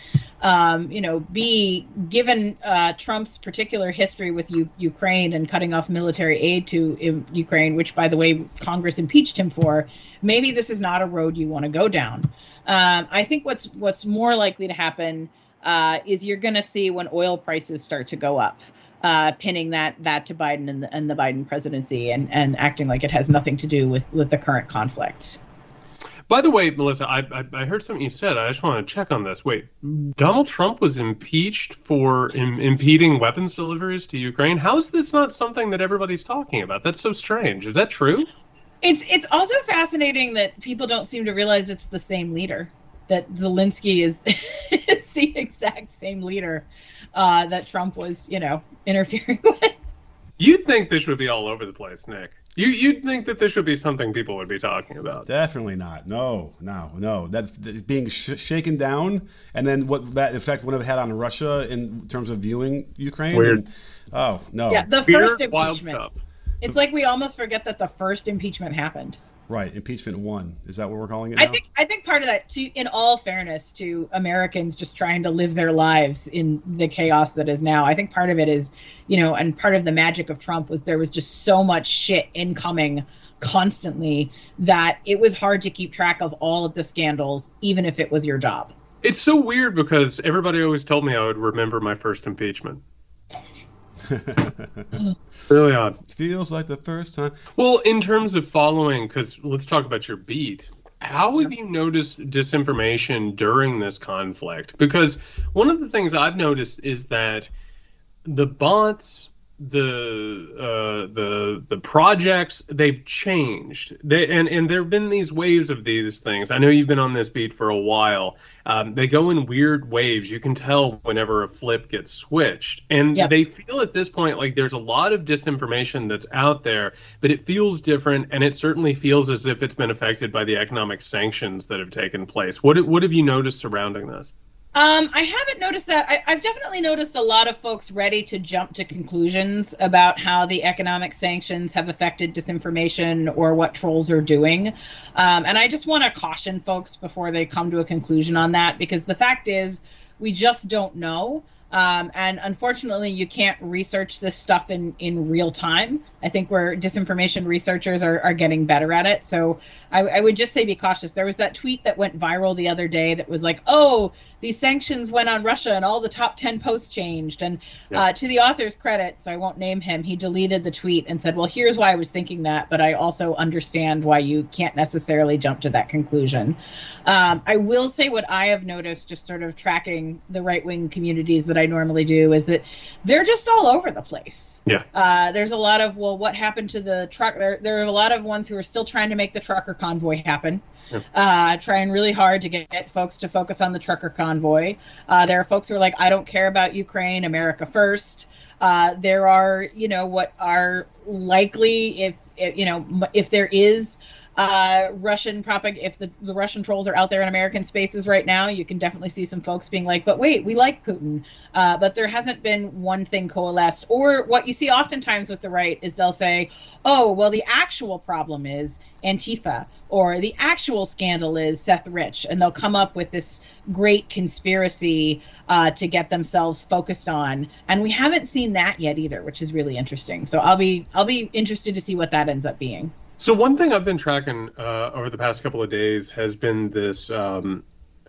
Um, you know, B, given uh, Trump's particular history with U- Ukraine and cutting off military aid to I- Ukraine, which, by the way, Congress impeached him for, maybe this is not a road you want to go down. Um, I think what's what's more likely to happen uh, is you're going to see when oil prices start to go up, uh, pinning that that to Biden and the, and the Biden presidency, and and acting like it has nothing to do with with the current conflict. By the way, Melissa, I, I, I heard something you said. I just want to check on this. Wait, Donald Trump was impeached for Im- impeding weapons deliveries to Ukraine. How is this not something that everybody's talking about? That's so strange. Is that true? It's it's also fascinating that people don't seem to realize it's the same leader. That Zelensky is, is the exact same leader uh, that Trump was, you know, interfering with. You'd think this would be all over the place, Nick. You you'd think that this would be something people would be talking about. Definitely not. No, no, no. That, that being sh- shaken down, and then what that effect would have had on Russia in terms of viewing Ukraine. Weird. And, oh no. Yeah, the Weird, first impeachment. It's like we almost forget that the first impeachment happened. Right, impeachment one. Is that what we're calling it? Now? I think I think part of that, to in all fairness to Americans just trying to live their lives in the chaos that is now, I think part of it is, you know, and part of the magic of Trump was there was just so much shit incoming constantly that it was hard to keep track of all of the scandals, even if it was your job. It's so weird because everybody always told me I would remember my first impeachment. Really odd. Feels like the first time. Well, in terms of following, because let's talk about your beat. How have you noticed disinformation during this conflict? Because one of the things I've noticed is that the bots the uh, the the projects they've changed. They and and there have been these waves of these things. I know you've been on this beat for a while. Um, they go in weird waves. You can tell whenever a flip gets switched. And yep. they feel at this point like there's a lot of disinformation that's out there but it feels different and it certainly feels as if it's been affected by the economic sanctions that have taken place. What what have you noticed surrounding this um, I haven't noticed that. I, have definitely noticed a lot of folks ready to jump to conclusions about how the economic sanctions have affected disinformation or what trolls are doing. Um, and I just want to caution folks before they come to a conclusion on that because the fact is, we just don't know. Um, and unfortunately, you can't research this stuff in, in real time. I think where disinformation researchers are, are getting better at it. So I, I would just say be cautious. There was that tweet that went viral the other day that was like, oh, these sanctions went on Russia and all the top 10 posts changed. And yeah. uh, to the author's credit, so I won't name him, he deleted the tweet and said, well, here's why I was thinking that, but I also understand why you can't necessarily jump to that conclusion. Um, I will say what I have noticed, just sort of tracking the right wing communities that I normally do, is that they're just all over the place. Yeah. Uh, there's a lot of, well, what happened to the truck? There, there are a lot of ones who are still trying to make the trucker convoy happen uh, trying really hard to get folks to focus on the trucker convoy. Uh, there are folks who are like, I don't care about Ukraine, America first. Uh, there are, you know, what are likely, if, if you know, if there is uh, Russian propaganda. If the, the Russian trolls are out there in American spaces right now, you can definitely see some folks being like, "But wait, we like Putin." Uh, but there hasn't been one thing coalesced. Or what you see oftentimes with the right is they'll say, "Oh, well, the actual problem is Antifa," or the actual scandal is Seth Rich, and they'll come up with this great conspiracy uh, to get themselves focused on. And we haven't seen that yet either, which is really interesting. So I'll be I'll be interested to see what that ends up being. So one thing I've been tracking uh, over the past couple of days has been this um,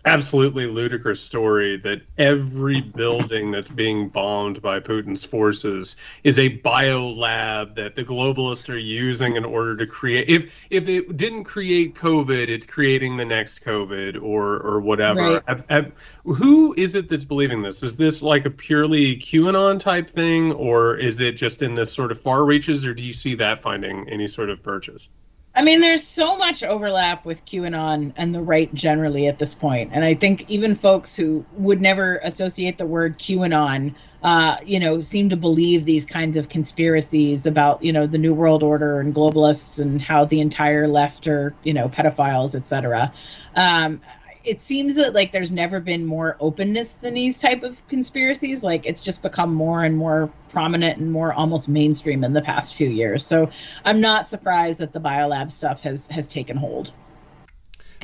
absolutely ludicrous story that every building that's being bombed by Putin's forces is a biolab that the globalists are using in order to create. If if it didn't create COVID, it's creating the next COVID or or whatever. Right. Who is it that's believing this? Is this like a purely QAnon type thing, or is it just in this sort of far reaches, or do you see that finding any sort of purchase? I mean, there's so much overlap with QAnon and the right generally at this point, and I think even folks who would never associate the word QAnon, uh, you know, seem to believe these kinds of conspiracies about, you know, the New World Order and globalists and how the entire left are, you know, pedophiles, etc. Um, it seems that like there's never been more openness than these type of conspiracies. Like it's just become more and more prominent and more almost mainstream in the past few years. So I'm not surprised that the biolab stuff has has taken hold.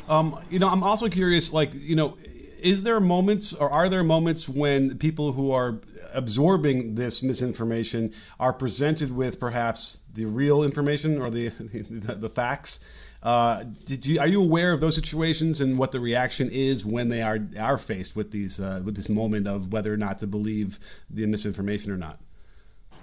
Um, you know, I'm also curious, like, you know, is there moments or are there moments when people who are absorbing this misinformation are presented with perhaps the real information or the the, the facts? Uh, did you are you aware of those situations and what the reaction is when they are are faced with these uh, with this moment of whether or not to believe the misinformation or not?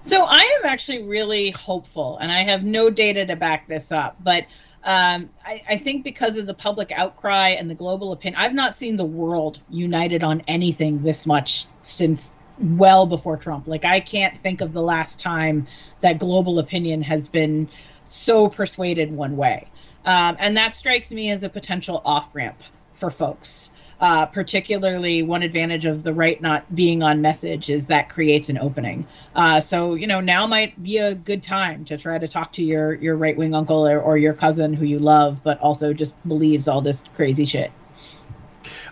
So I am actually really hopeful, and I have no data to back this up, but um, I, I think because of the public outcry and the global opinion, I've not seen the world united on anything this much since well before Trump. Like I can't think of the last time that global opinion has been so persuaded one way. Um, and that strikes me as a potential off ramp for folks. Uh, particularly, one advantage of the right not being on message is that creates an opening. Uh, so, you know, now might be a good time to try to talk to your your right wing uncle or, or your cousin who you love, but also just believes all this crazy shit.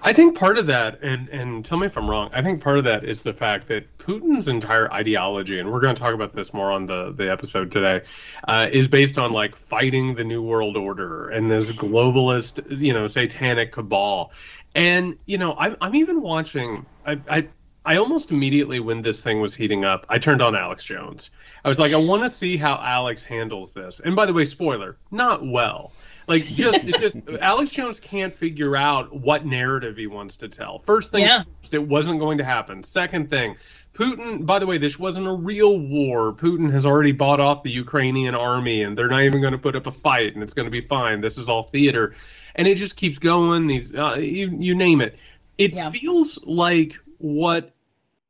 I think part of that, and and tell me if I'm wrong. I think part of that is the fact that Putin's entire ideology, and we're going to talk about this more on the the episode today, uh, is based on like fighting the new world order and this globalist, you know, satanic cabal. And you know, I'm I'm even watching. I I I almost immediately when this thing was heating up, I turned on Alex Jones. I was like, I want to see how Alex handles this. And by the way, spoiler, not well. Like just just Alex Jones can't figure out what narrative he wants to tell. First thing Yeah. first, it wasn't going to happen. Second thing, Putin, by the way, this wasn't a real war. Putin has already bought off the Ukrainian army and they're not even going to put up a fight and it's going to be fine. This is all theater. And it just keeps going. These uh, you, you name it. It Yeah. feels like what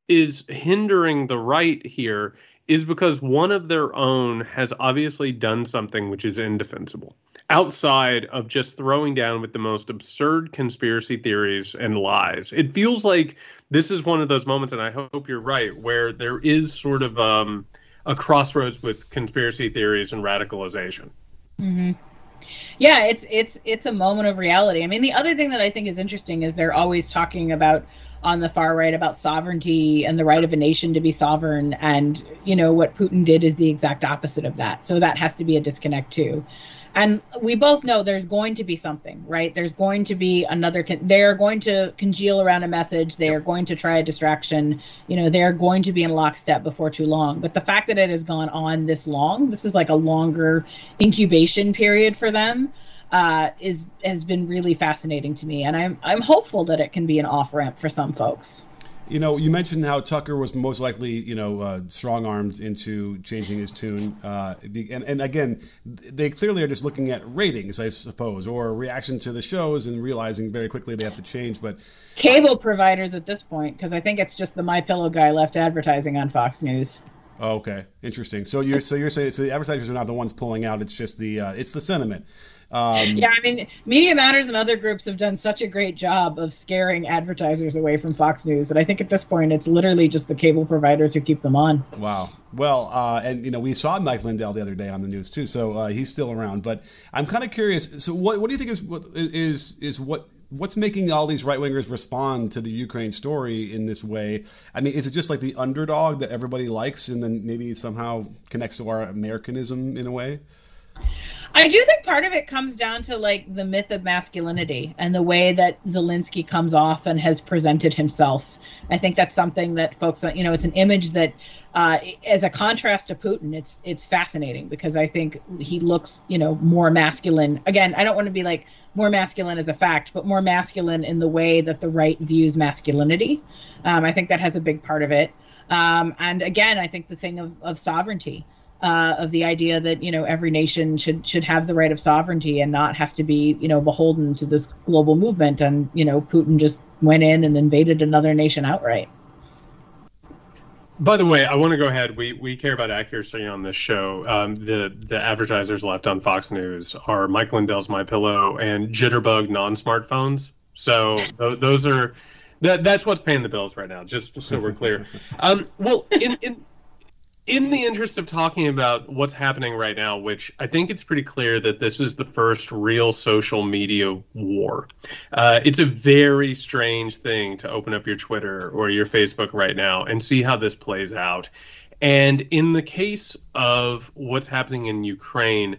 is hindering the right here is because one of their own has obviously done something which is indefensible outside of just throwing down with the most absurd conspiracy theories and lies. It feels like this is one of those moments, and I hope you're right, where there is sort of um, a crossroads with conspiracy theories and radicalization. yeah it's it's it's a moment of reality i mean the other thing that i think is interesting is they're always talking about on the far right about sovereignty and the right of a nation to be sovereign. And you know what putin did is the exact opposite of that. So that has to be a disconnect too. And we both know there's going to be something right? There's going to be another con- they're going to congeal around a message. They are going to try a distraction. You know they're going to be in lockstep before too long. But the fact that it has gone on this long this is like a longer incubation period for them uh, is has been really fascinating to me and i'm i'm hopeful that it can be an off ramp for some folks You know, you mentioned how Tucker was most likely, you know, uh, strong armed into changing his tune. Uh, and, and again, they clearly are just looking at ratings, I suppose, or reaction to the shows and realizing very quickly they have to change. But cable providers at this point because i think it's just the my pillow guy left advertising on fox news oh, okay, interesting. So you're so you're saying so the advertisers are not the ones pulling out; it's just the uh, it's the sentiment. Um, yeah, I mean, Media Matters and other groups have done such a great job of scaring advertisers away from Fox News, and I think at this point it's literally just the cable providers who keep them on. Wow. Well, uh, and you know, we saw Mike Lindell the other day on the news too, so uh, he's still around. But I'm kind of curious. So, what, what do you think is what is is what what's making all these right wingers respond to the Ukraine story in this way? I mean, is it just like the underdog that everybody likes, and then maybe somehow connects to our Americanism in a way? I do think part of it comes down to like the myth of masculinity and the way that Zelensky comes off and has presented himself. I think that's something that folks, you know, it's an image that, uh, as a contrast to Putin, it's it's fascinating because I think he looks, you know, more masculine. Again, I don't want to be like more masculine as a fact, but more masculine in the way that the right views masculinity. Um, I think that has a big part of it. Um, and again, I think the thing of, of sovereignty uh, of the idea that you know every nation should should have the right of sovereignty and not have to be you know beholden to this global movement. And you know, Putin just went in and invaded another nation outright. By the way, I want to go ahead. We we care about accuracy on this show. Um, the the advertisers left on Fox News are Mike Lindell's My Pillow and Jitterbug non-smartphones. So th- those are that that's what's paying the bills right now. Just so we're clear. Um, well, in, in in the interest of talking about what's happening right now, which I think it's pretty clear that this is the first real social media war. Uh, it's a very strange thing to open up your Twitter or your Facebook right now and see how this plays out. And in the case of what's happening in Ukraine,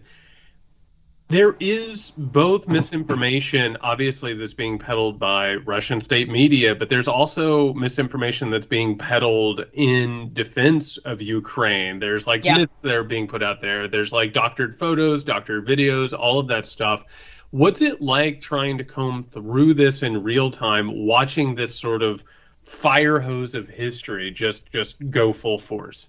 there is both misinformation, obviously, that's being peddled by Russian state media, but there's also misinformation that's being peddled in defense of Ukraine. There's like yeah. myths that are being put out there. There's like doctored photos, doctored videos, all of that stuff. What's it like trying to comb through this in real time, watching this sort of fire hose of history just just go full force?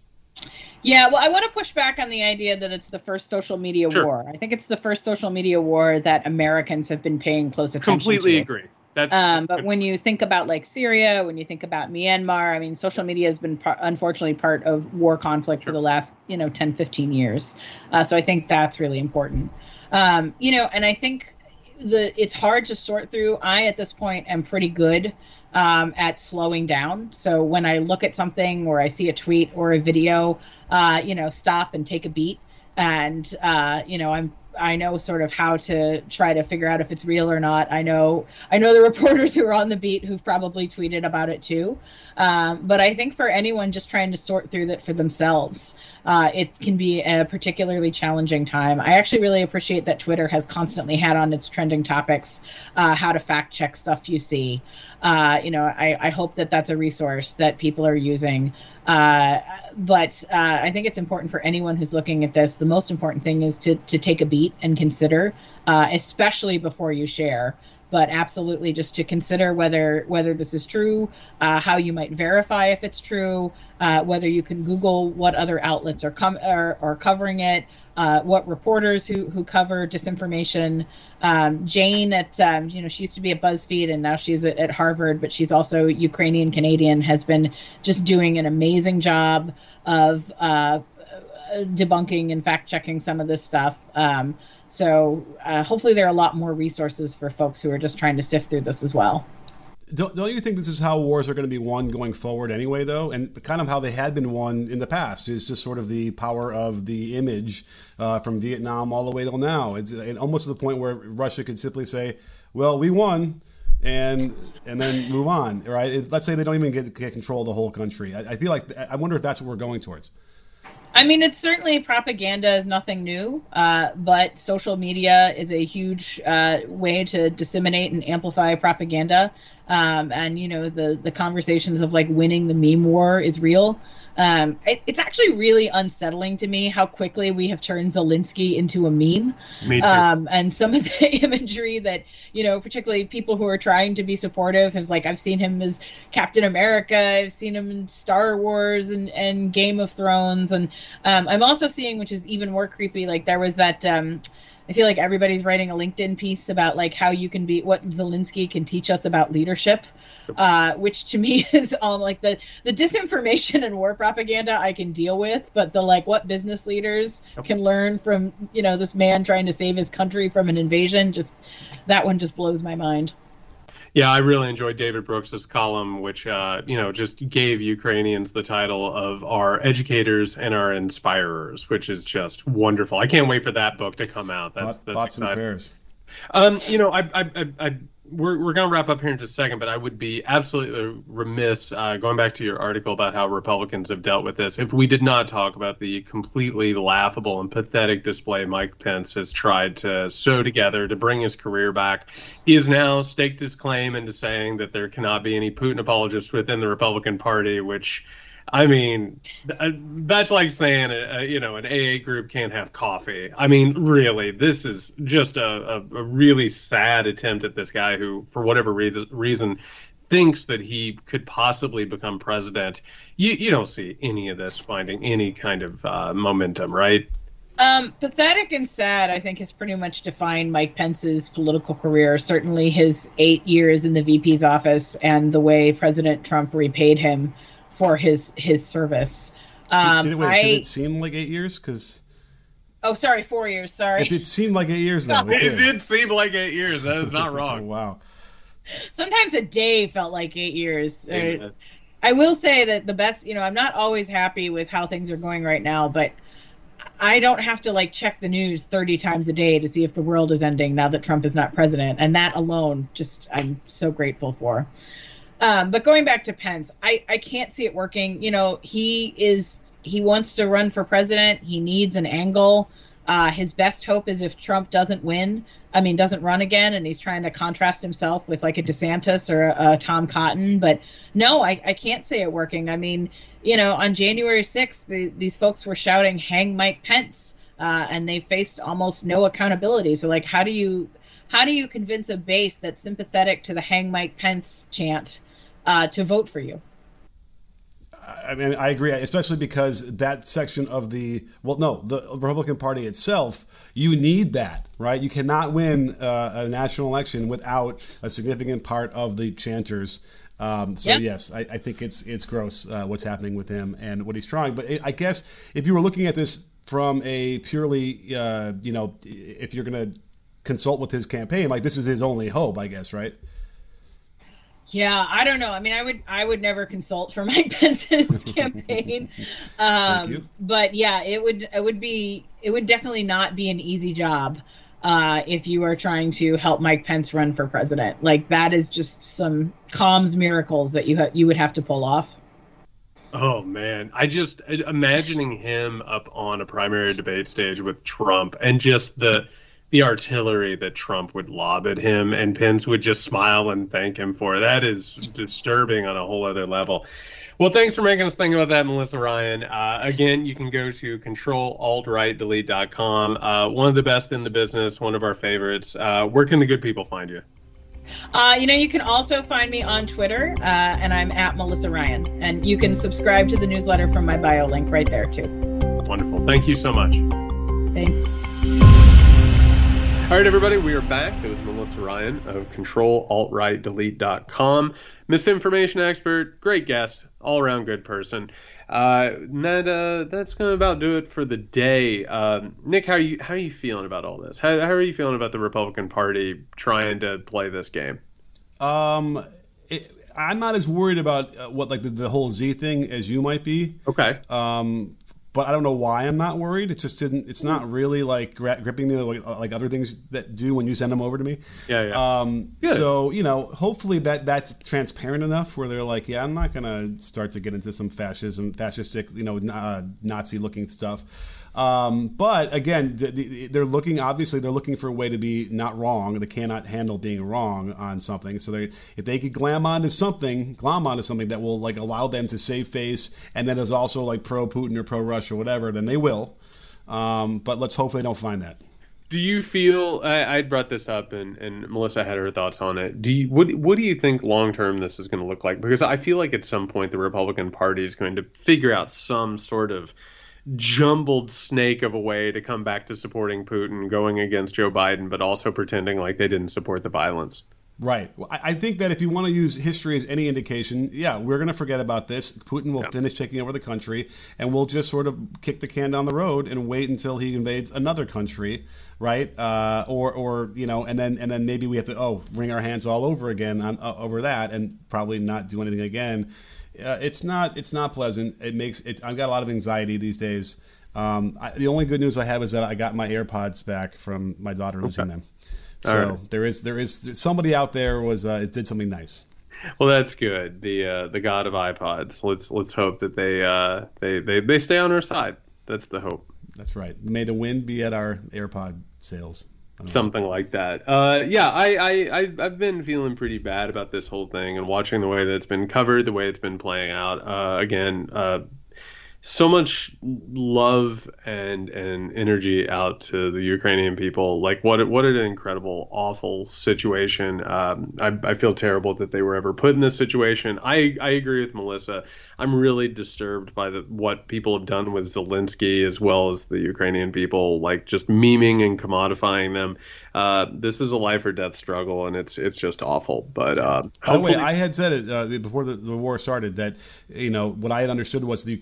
Yeah, well, I want to push back on the idea that it's the first social media sure. war. I think it's the first social media war that Americans have been paying close attention Completely to. Completely agree. That's um, but when you think about like Syria, when you think about Myanmar, I mean, social media has been par- unfortunately part of war conflict sure. for the last, you know, 10, 15 years. Uh, so I think that's really important. Um, you know, and I think the it's hard to sort through. I at this point am pretty good um, at slowing down. So when I look at something or I see a tweet or a video, uh, you know, stop and take a beat. And, uh, you know, I'm I know sort of how to try to figure out if it's real or not. I know I know the reporters who are on the beat who've probably tweeted about it too. Um, but I think for anyone just trying to sort through that for themselves, uh, it can be a particularly challenging time. I actually really appreciate that Twitter has constantly had on its trending topics uh, how to fact check stuff you see. Uh, you know, I, I hope that that's a resource that people are using. Uh, but uh, I think it's important for anyone who's looking at this. The most important thing is to to take a beat and consider, uh, especially before you share. But absolutely, just to consider whether whether this is true, uh, how you might verify if it's true, uh, whether you can Google what other outlets are com- are, are covering it, uh, what reporters who who cover disinformation. Um, Jane at um, you know she used to be at BuzzFeed and now she's at, at, Harvard, but she's also Ukrainian Canadian. Has been just doing an amazing job of uh, debunking and fact checking some of this stuff. Um, so uh, hopefully there are a lot more resources for folks who are just trying to sift through this as well. Don't, don't you think this is how wars are going to be won going forward anyway, though? And kind of how they had been won in the past is just sort of the power of the image uh, from Vietnam all the way till now. It's almost to the point where Russia could simply say, well, we won. And and then move on, right? Let's say they don't even get, get control of the whole country. I, I feel like I wonder if that's what we're going towards. I mean, it's certainly propaganda is nothing new, uh, but social media is a huge uh, way to disseminate and amplify propaganda. Um, and you know, the the conversations of like winning the meme war is real. Um, it, it's actually really unsettling to me how quickly we have turned Zelensky into a meme. Me too. Um, and some of the imagery that, you know, particularly people who are trying to be supportive have like, I've seen him as Captain America, I've seen him in Star Wars and, and Game of Thrones. And um, I'm also seeing, which is even more creepy, like there was that. I feel like everybody's writing a LinkedIn piece about like how you can be what Zelensky can teach us about leadership, uh, which to me is um like the the disinformation and war propaganda I can deal with, but the like what business leaders can learn from you know this man trying to save his country from an invasion just that one just blows my mind. Yeah, I really enjoyed David Brooks's column, which uh, you know just gave Ukrainians the title of our educators and our inspirers, which is just wonderful. I can't wait for that book to come out. That's that's Thoughts and exciting. prayers. Um, you know, I, I, I, I we're, we're going to wrap up here in just a second, but I would be absolutely remiss uh, going back to your article about how Republicans have dealt with this if we did not talk about the completely laughable and pathetic display Mike Pence has tried to sew together to bring his career back. He has now staked his claim into saying that there cannot be any Putin apologists within the Republican Party, which. I mean, that's like saying, a, a, you know, an AA group can't have coffee. I mean, really, this is just a, a, a really sad attempt at this guy who, for whatever reason, reason thinks that he could possibly become president. You, you don't see any of this finding any kind of uh, momentum, right? Um, pathetic and sad, I think, has pretty much defined Mike Pence's political career. Certainly, his eight years in the VP's office and the way President Trump repaid him for his his service. Um, did, did, it, wait, I, did it seem like eight years? Because oh, sorry, four years. Sorry. it, it seemed like eight years though. It It did. did seem like eight years. That is not Oh, wrong. wow. Sometimes a day felt like eight years. I will say that the best, you know, I'm not always happy with how things are going right now, but I don't have to like check the news 30 times a day to see if the world is ending now that Trump is not president. And that alone, just I'm so grateful for. Um, but going back to Pence, I, I can't see it working. You know, he is he wants to run for president. He needs an angle. Uh, his best hope is if Trump doesn't win, I mean, doesn't run again, and he's trying to contrast himself with like a DeSantis or a, a Tom Cotton. But no, I, I can't say it working. I mean, you know, on January 6th, the, these folks were shouting, hang Mike Pence, uh, and they faced almost no accountability. So, like, how do you. How do you convince a base that's sympathetic to the "Hang Mike Pence" chant uh, to vote for you? I mean, I agree, especially because that section of the well, no, the Republican Party itself, you need that, right? You cannot win uh, a national election without a significant part of the chanters. Um, so Yep. yes, I, I think it's it's gross uh, what's happening with him and what he's trying. But I guess if you were looking at this from a purely, uh, you know, if you're going to consult with his campaign, like this is his only hope, I guess, right? Yeah, I don't know. I mean, I would I would never consult for Mike Pence's campaign. Um, you. But yeah, it would it would be it would definitely not be an easy job uh, if you are trying to help Mike Pence run for president. Like that is just some comms miracles that you ha- you would have to pull off. Oh man, I just imagining him up on a primary debate stage with Trump and just the the artillery that Trump would lob at him and Pence would just smile and thank him for. That is disturbing on a whole other level. Well, thanks for making us think about that, Melissa Ryan. Uh, again, you can go to controlaltrightdelete.com. Uh, one of the best in the business, one of our favorites. Uh, where can the good people find you? Uh, you know, you can also find me on Twitter, uh, and I'm at Melissa Ryan. And you can subscribe to the newsletter from my bio link right there, too. Wonderful. Thank you so much. Thanks. All right, everybody, we are back. That was Melissa Ryan of ControlAltRightDelete.com. Misinformation expert, great guest, all around good person. Uh, and that, uh, that's going to about do it for the day. Um, Nick, how are you how are you feeling about all this? How, how are you feeling about the Republican Party trying to play this game? Um, it, I'm not as worried about uh, what like the, the whole Z thing as you might be. Okay. Um, but I don't know why I'm not worried. It just didn't. It's not really like gra- gripping me like, like other things that do when you send them over to me. Yeah, yeah. Um, Good. so you know, hopefully that that's transparent enough where they're like, yeah, I'm not gonna start to get into some fascism, fascistic, you know, uh, Nazi-looking stuff. Um, but again, the, the, they're looking. Obviously, they're looking for a way to be not wrong. They cannot handle being wrong on something. So if they could glam onto something, glam onto something that will like allow them to save face, and that is also like pro Putin or pro Russia or whatever, then they will. Um, but let's hope they don't find that. Do you feel I, I brought this up and, and Melissa had her thoughts on it? Do you what what do you think long term this is going to look like? Because I feel like at some point the Republican Party is going to figure out some sort of jumbled snake of a way to come back to supporting Putin, going against Joe Biden, but also pretending like they didn't support the violence. Right. I think that if you want to use history as any indication, yeah, we're going to forget about this. Putin will yeah. finish taking over the country, and we'll just sort of kick the can down the road and wait until he invades another country, right? Uh, or, or you know, and then and then maybe we have to oh wring our hands all over again on, uh, over that, and probably not do anything again. Uh, it's not it's not pleasant. It makes it. I've got a lot of anxiety these days. Um, I, the only good news I have is that I got my AirPods back from my daughter losing okay. them. So right. there is there is somebody out there was uh, it did something nice. Well, that's good. The uh, the god of iPods. Let's let's hope that they uh, they, they they stay on our side. That's the hope. That's right. May the wind be at our AirPod sails. Something like that. Uh, yeah, I, I, I, have been feeling pretty bad about this whole thing and watching the way that it's been covered, the way it's been playing out. Uh, again, uh, so much love and and energy out to the Ukrainian people. Like what what an incredible, awful situation. Um, I, I feel terrible that they were ever put in this situation. I I agree with Melissa. I'm really disturbed by the what people have done with Zelensky as well as the Ukrainian people, like just memeing and commodifying them. Uh, this is a life or death struggle, and it's it's just awful. But uh, by the way, I had said it uh, before the, the, war started that you know what I had understood was the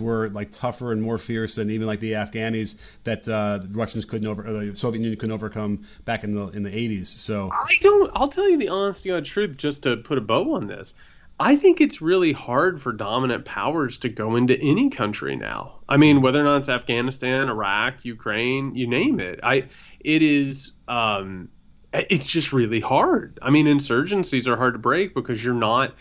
Were like tougher and more fierce than even like the Afghanis that uh, the Russians couldn't over, the Soviet Union couldn't overcome back in the in the 80s. So I don't. I'll tell you the honest God truth, just to put a bow on this. I think it's really hard for dominant powers to go into any country now. I mean, whether or not it's Afghanistan, Iraq, Ukraine, you name it. I it is um, it's just really hard. I mean, insurgencies are hard to break because you're not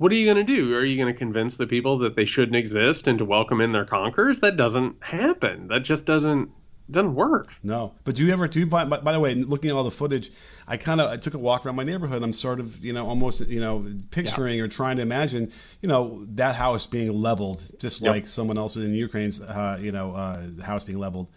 what are you going to do? Are you going to convince the people that they shouldn't exist and to welcome in their conquerors? That doesn't happen. That just doesn't doesn't work. No, but do you ever do? By, by, the way, looking at all the footage, I kind of I took a walk around my neighborhood. I'm sort of you know almost you know picturing yeah. or trying to imagine you know that house being leveled, just yep. like someone else in Ukraine's uh, you know uh, house being leveled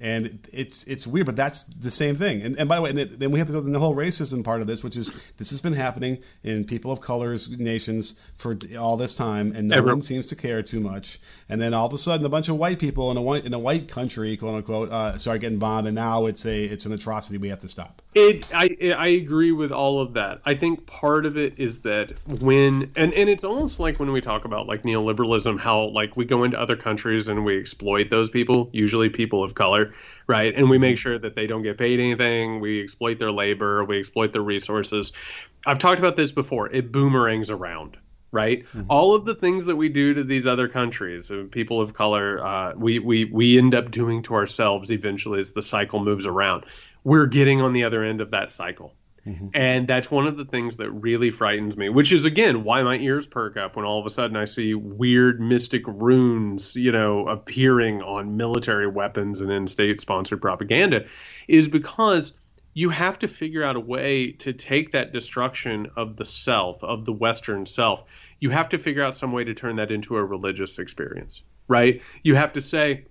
and it's it's weird, but that's the same thing. And, and by the way, then we have to go to the whole racism part of this, which is this has been happening in people of colors nations for all this time, and no Every- one seems to care too much. And then all of a sudden, a bunch of white people in a white in a white country, quote unquote, uh, start getting bombed, and now it's a it's an atrocity we have to stop. It I I agree with all of that. I think part of it is that when and and it's almost like when we talk about like neoliberalism, how like we go into other countries and we exploit those people, usually people of color right? And we make sure that they don't get paid anything. We exploit their labor, we exploit their resources. I've talked about this before. It boomerangs around, right? Mm-hmm. All of the things that we do to these other countries, uh, people of color, uh, we we we end up doing to ourselves eventually as the cycle moves around. We're getting on the other end of that cycle. Mm-hmm. And that's one of the things that really frightens me, which is again why my ears perk up when all of a sudden I see weird mystic runes, you know, appearing on military weapons and in state sponsored propaganda, is because you have to figure out a way to take that destruction of the self, of the Western self, you have to figure out some way to turn that into a religious experience, right? You have to say,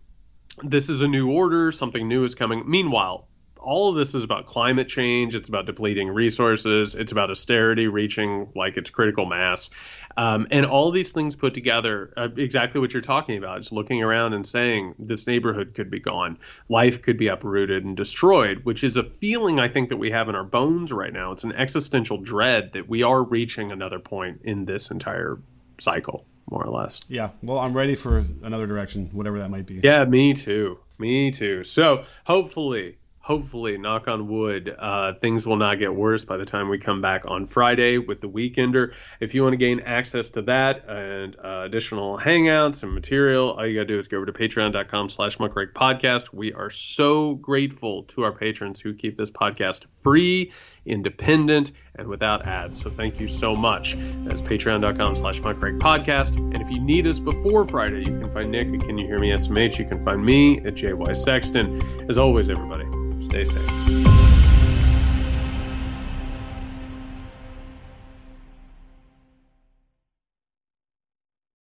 this is a new order, something new is coming. Meanwhile, all of this is about climate change. It's about depleting resources. It's about austerity reaching like its critical mass. Um, and all these things put together, uh, exactly what you're talking about. Is looking around and saying this neighborhood could be gone, life could be uprooted and destroyed, which is a feeling I think that we have in our bones right now. It's an existential dread that we are reaching another point in this entire cycle, more or less. Yeah. Well, I'm ready for another direction, whatever that might be. Yeah, me too. Me too. So hopefully hopefully, knock on wood, uh, things will not get worse by the time we come back on Friday with the Weekender. If you want to gain access to that and uh, additional hangouts and material, all you got to do is go over to patreon.com slash podcast. We are so grateful to our patrons who keep this podcast free, independent, and without ads. So thank you so much. That's patreon.com slash podcast. And if you need us before Friday, you can find Nick at Can You Hear Me SMH. You can find me at JY Sexton. As always, everybody, Stay safe.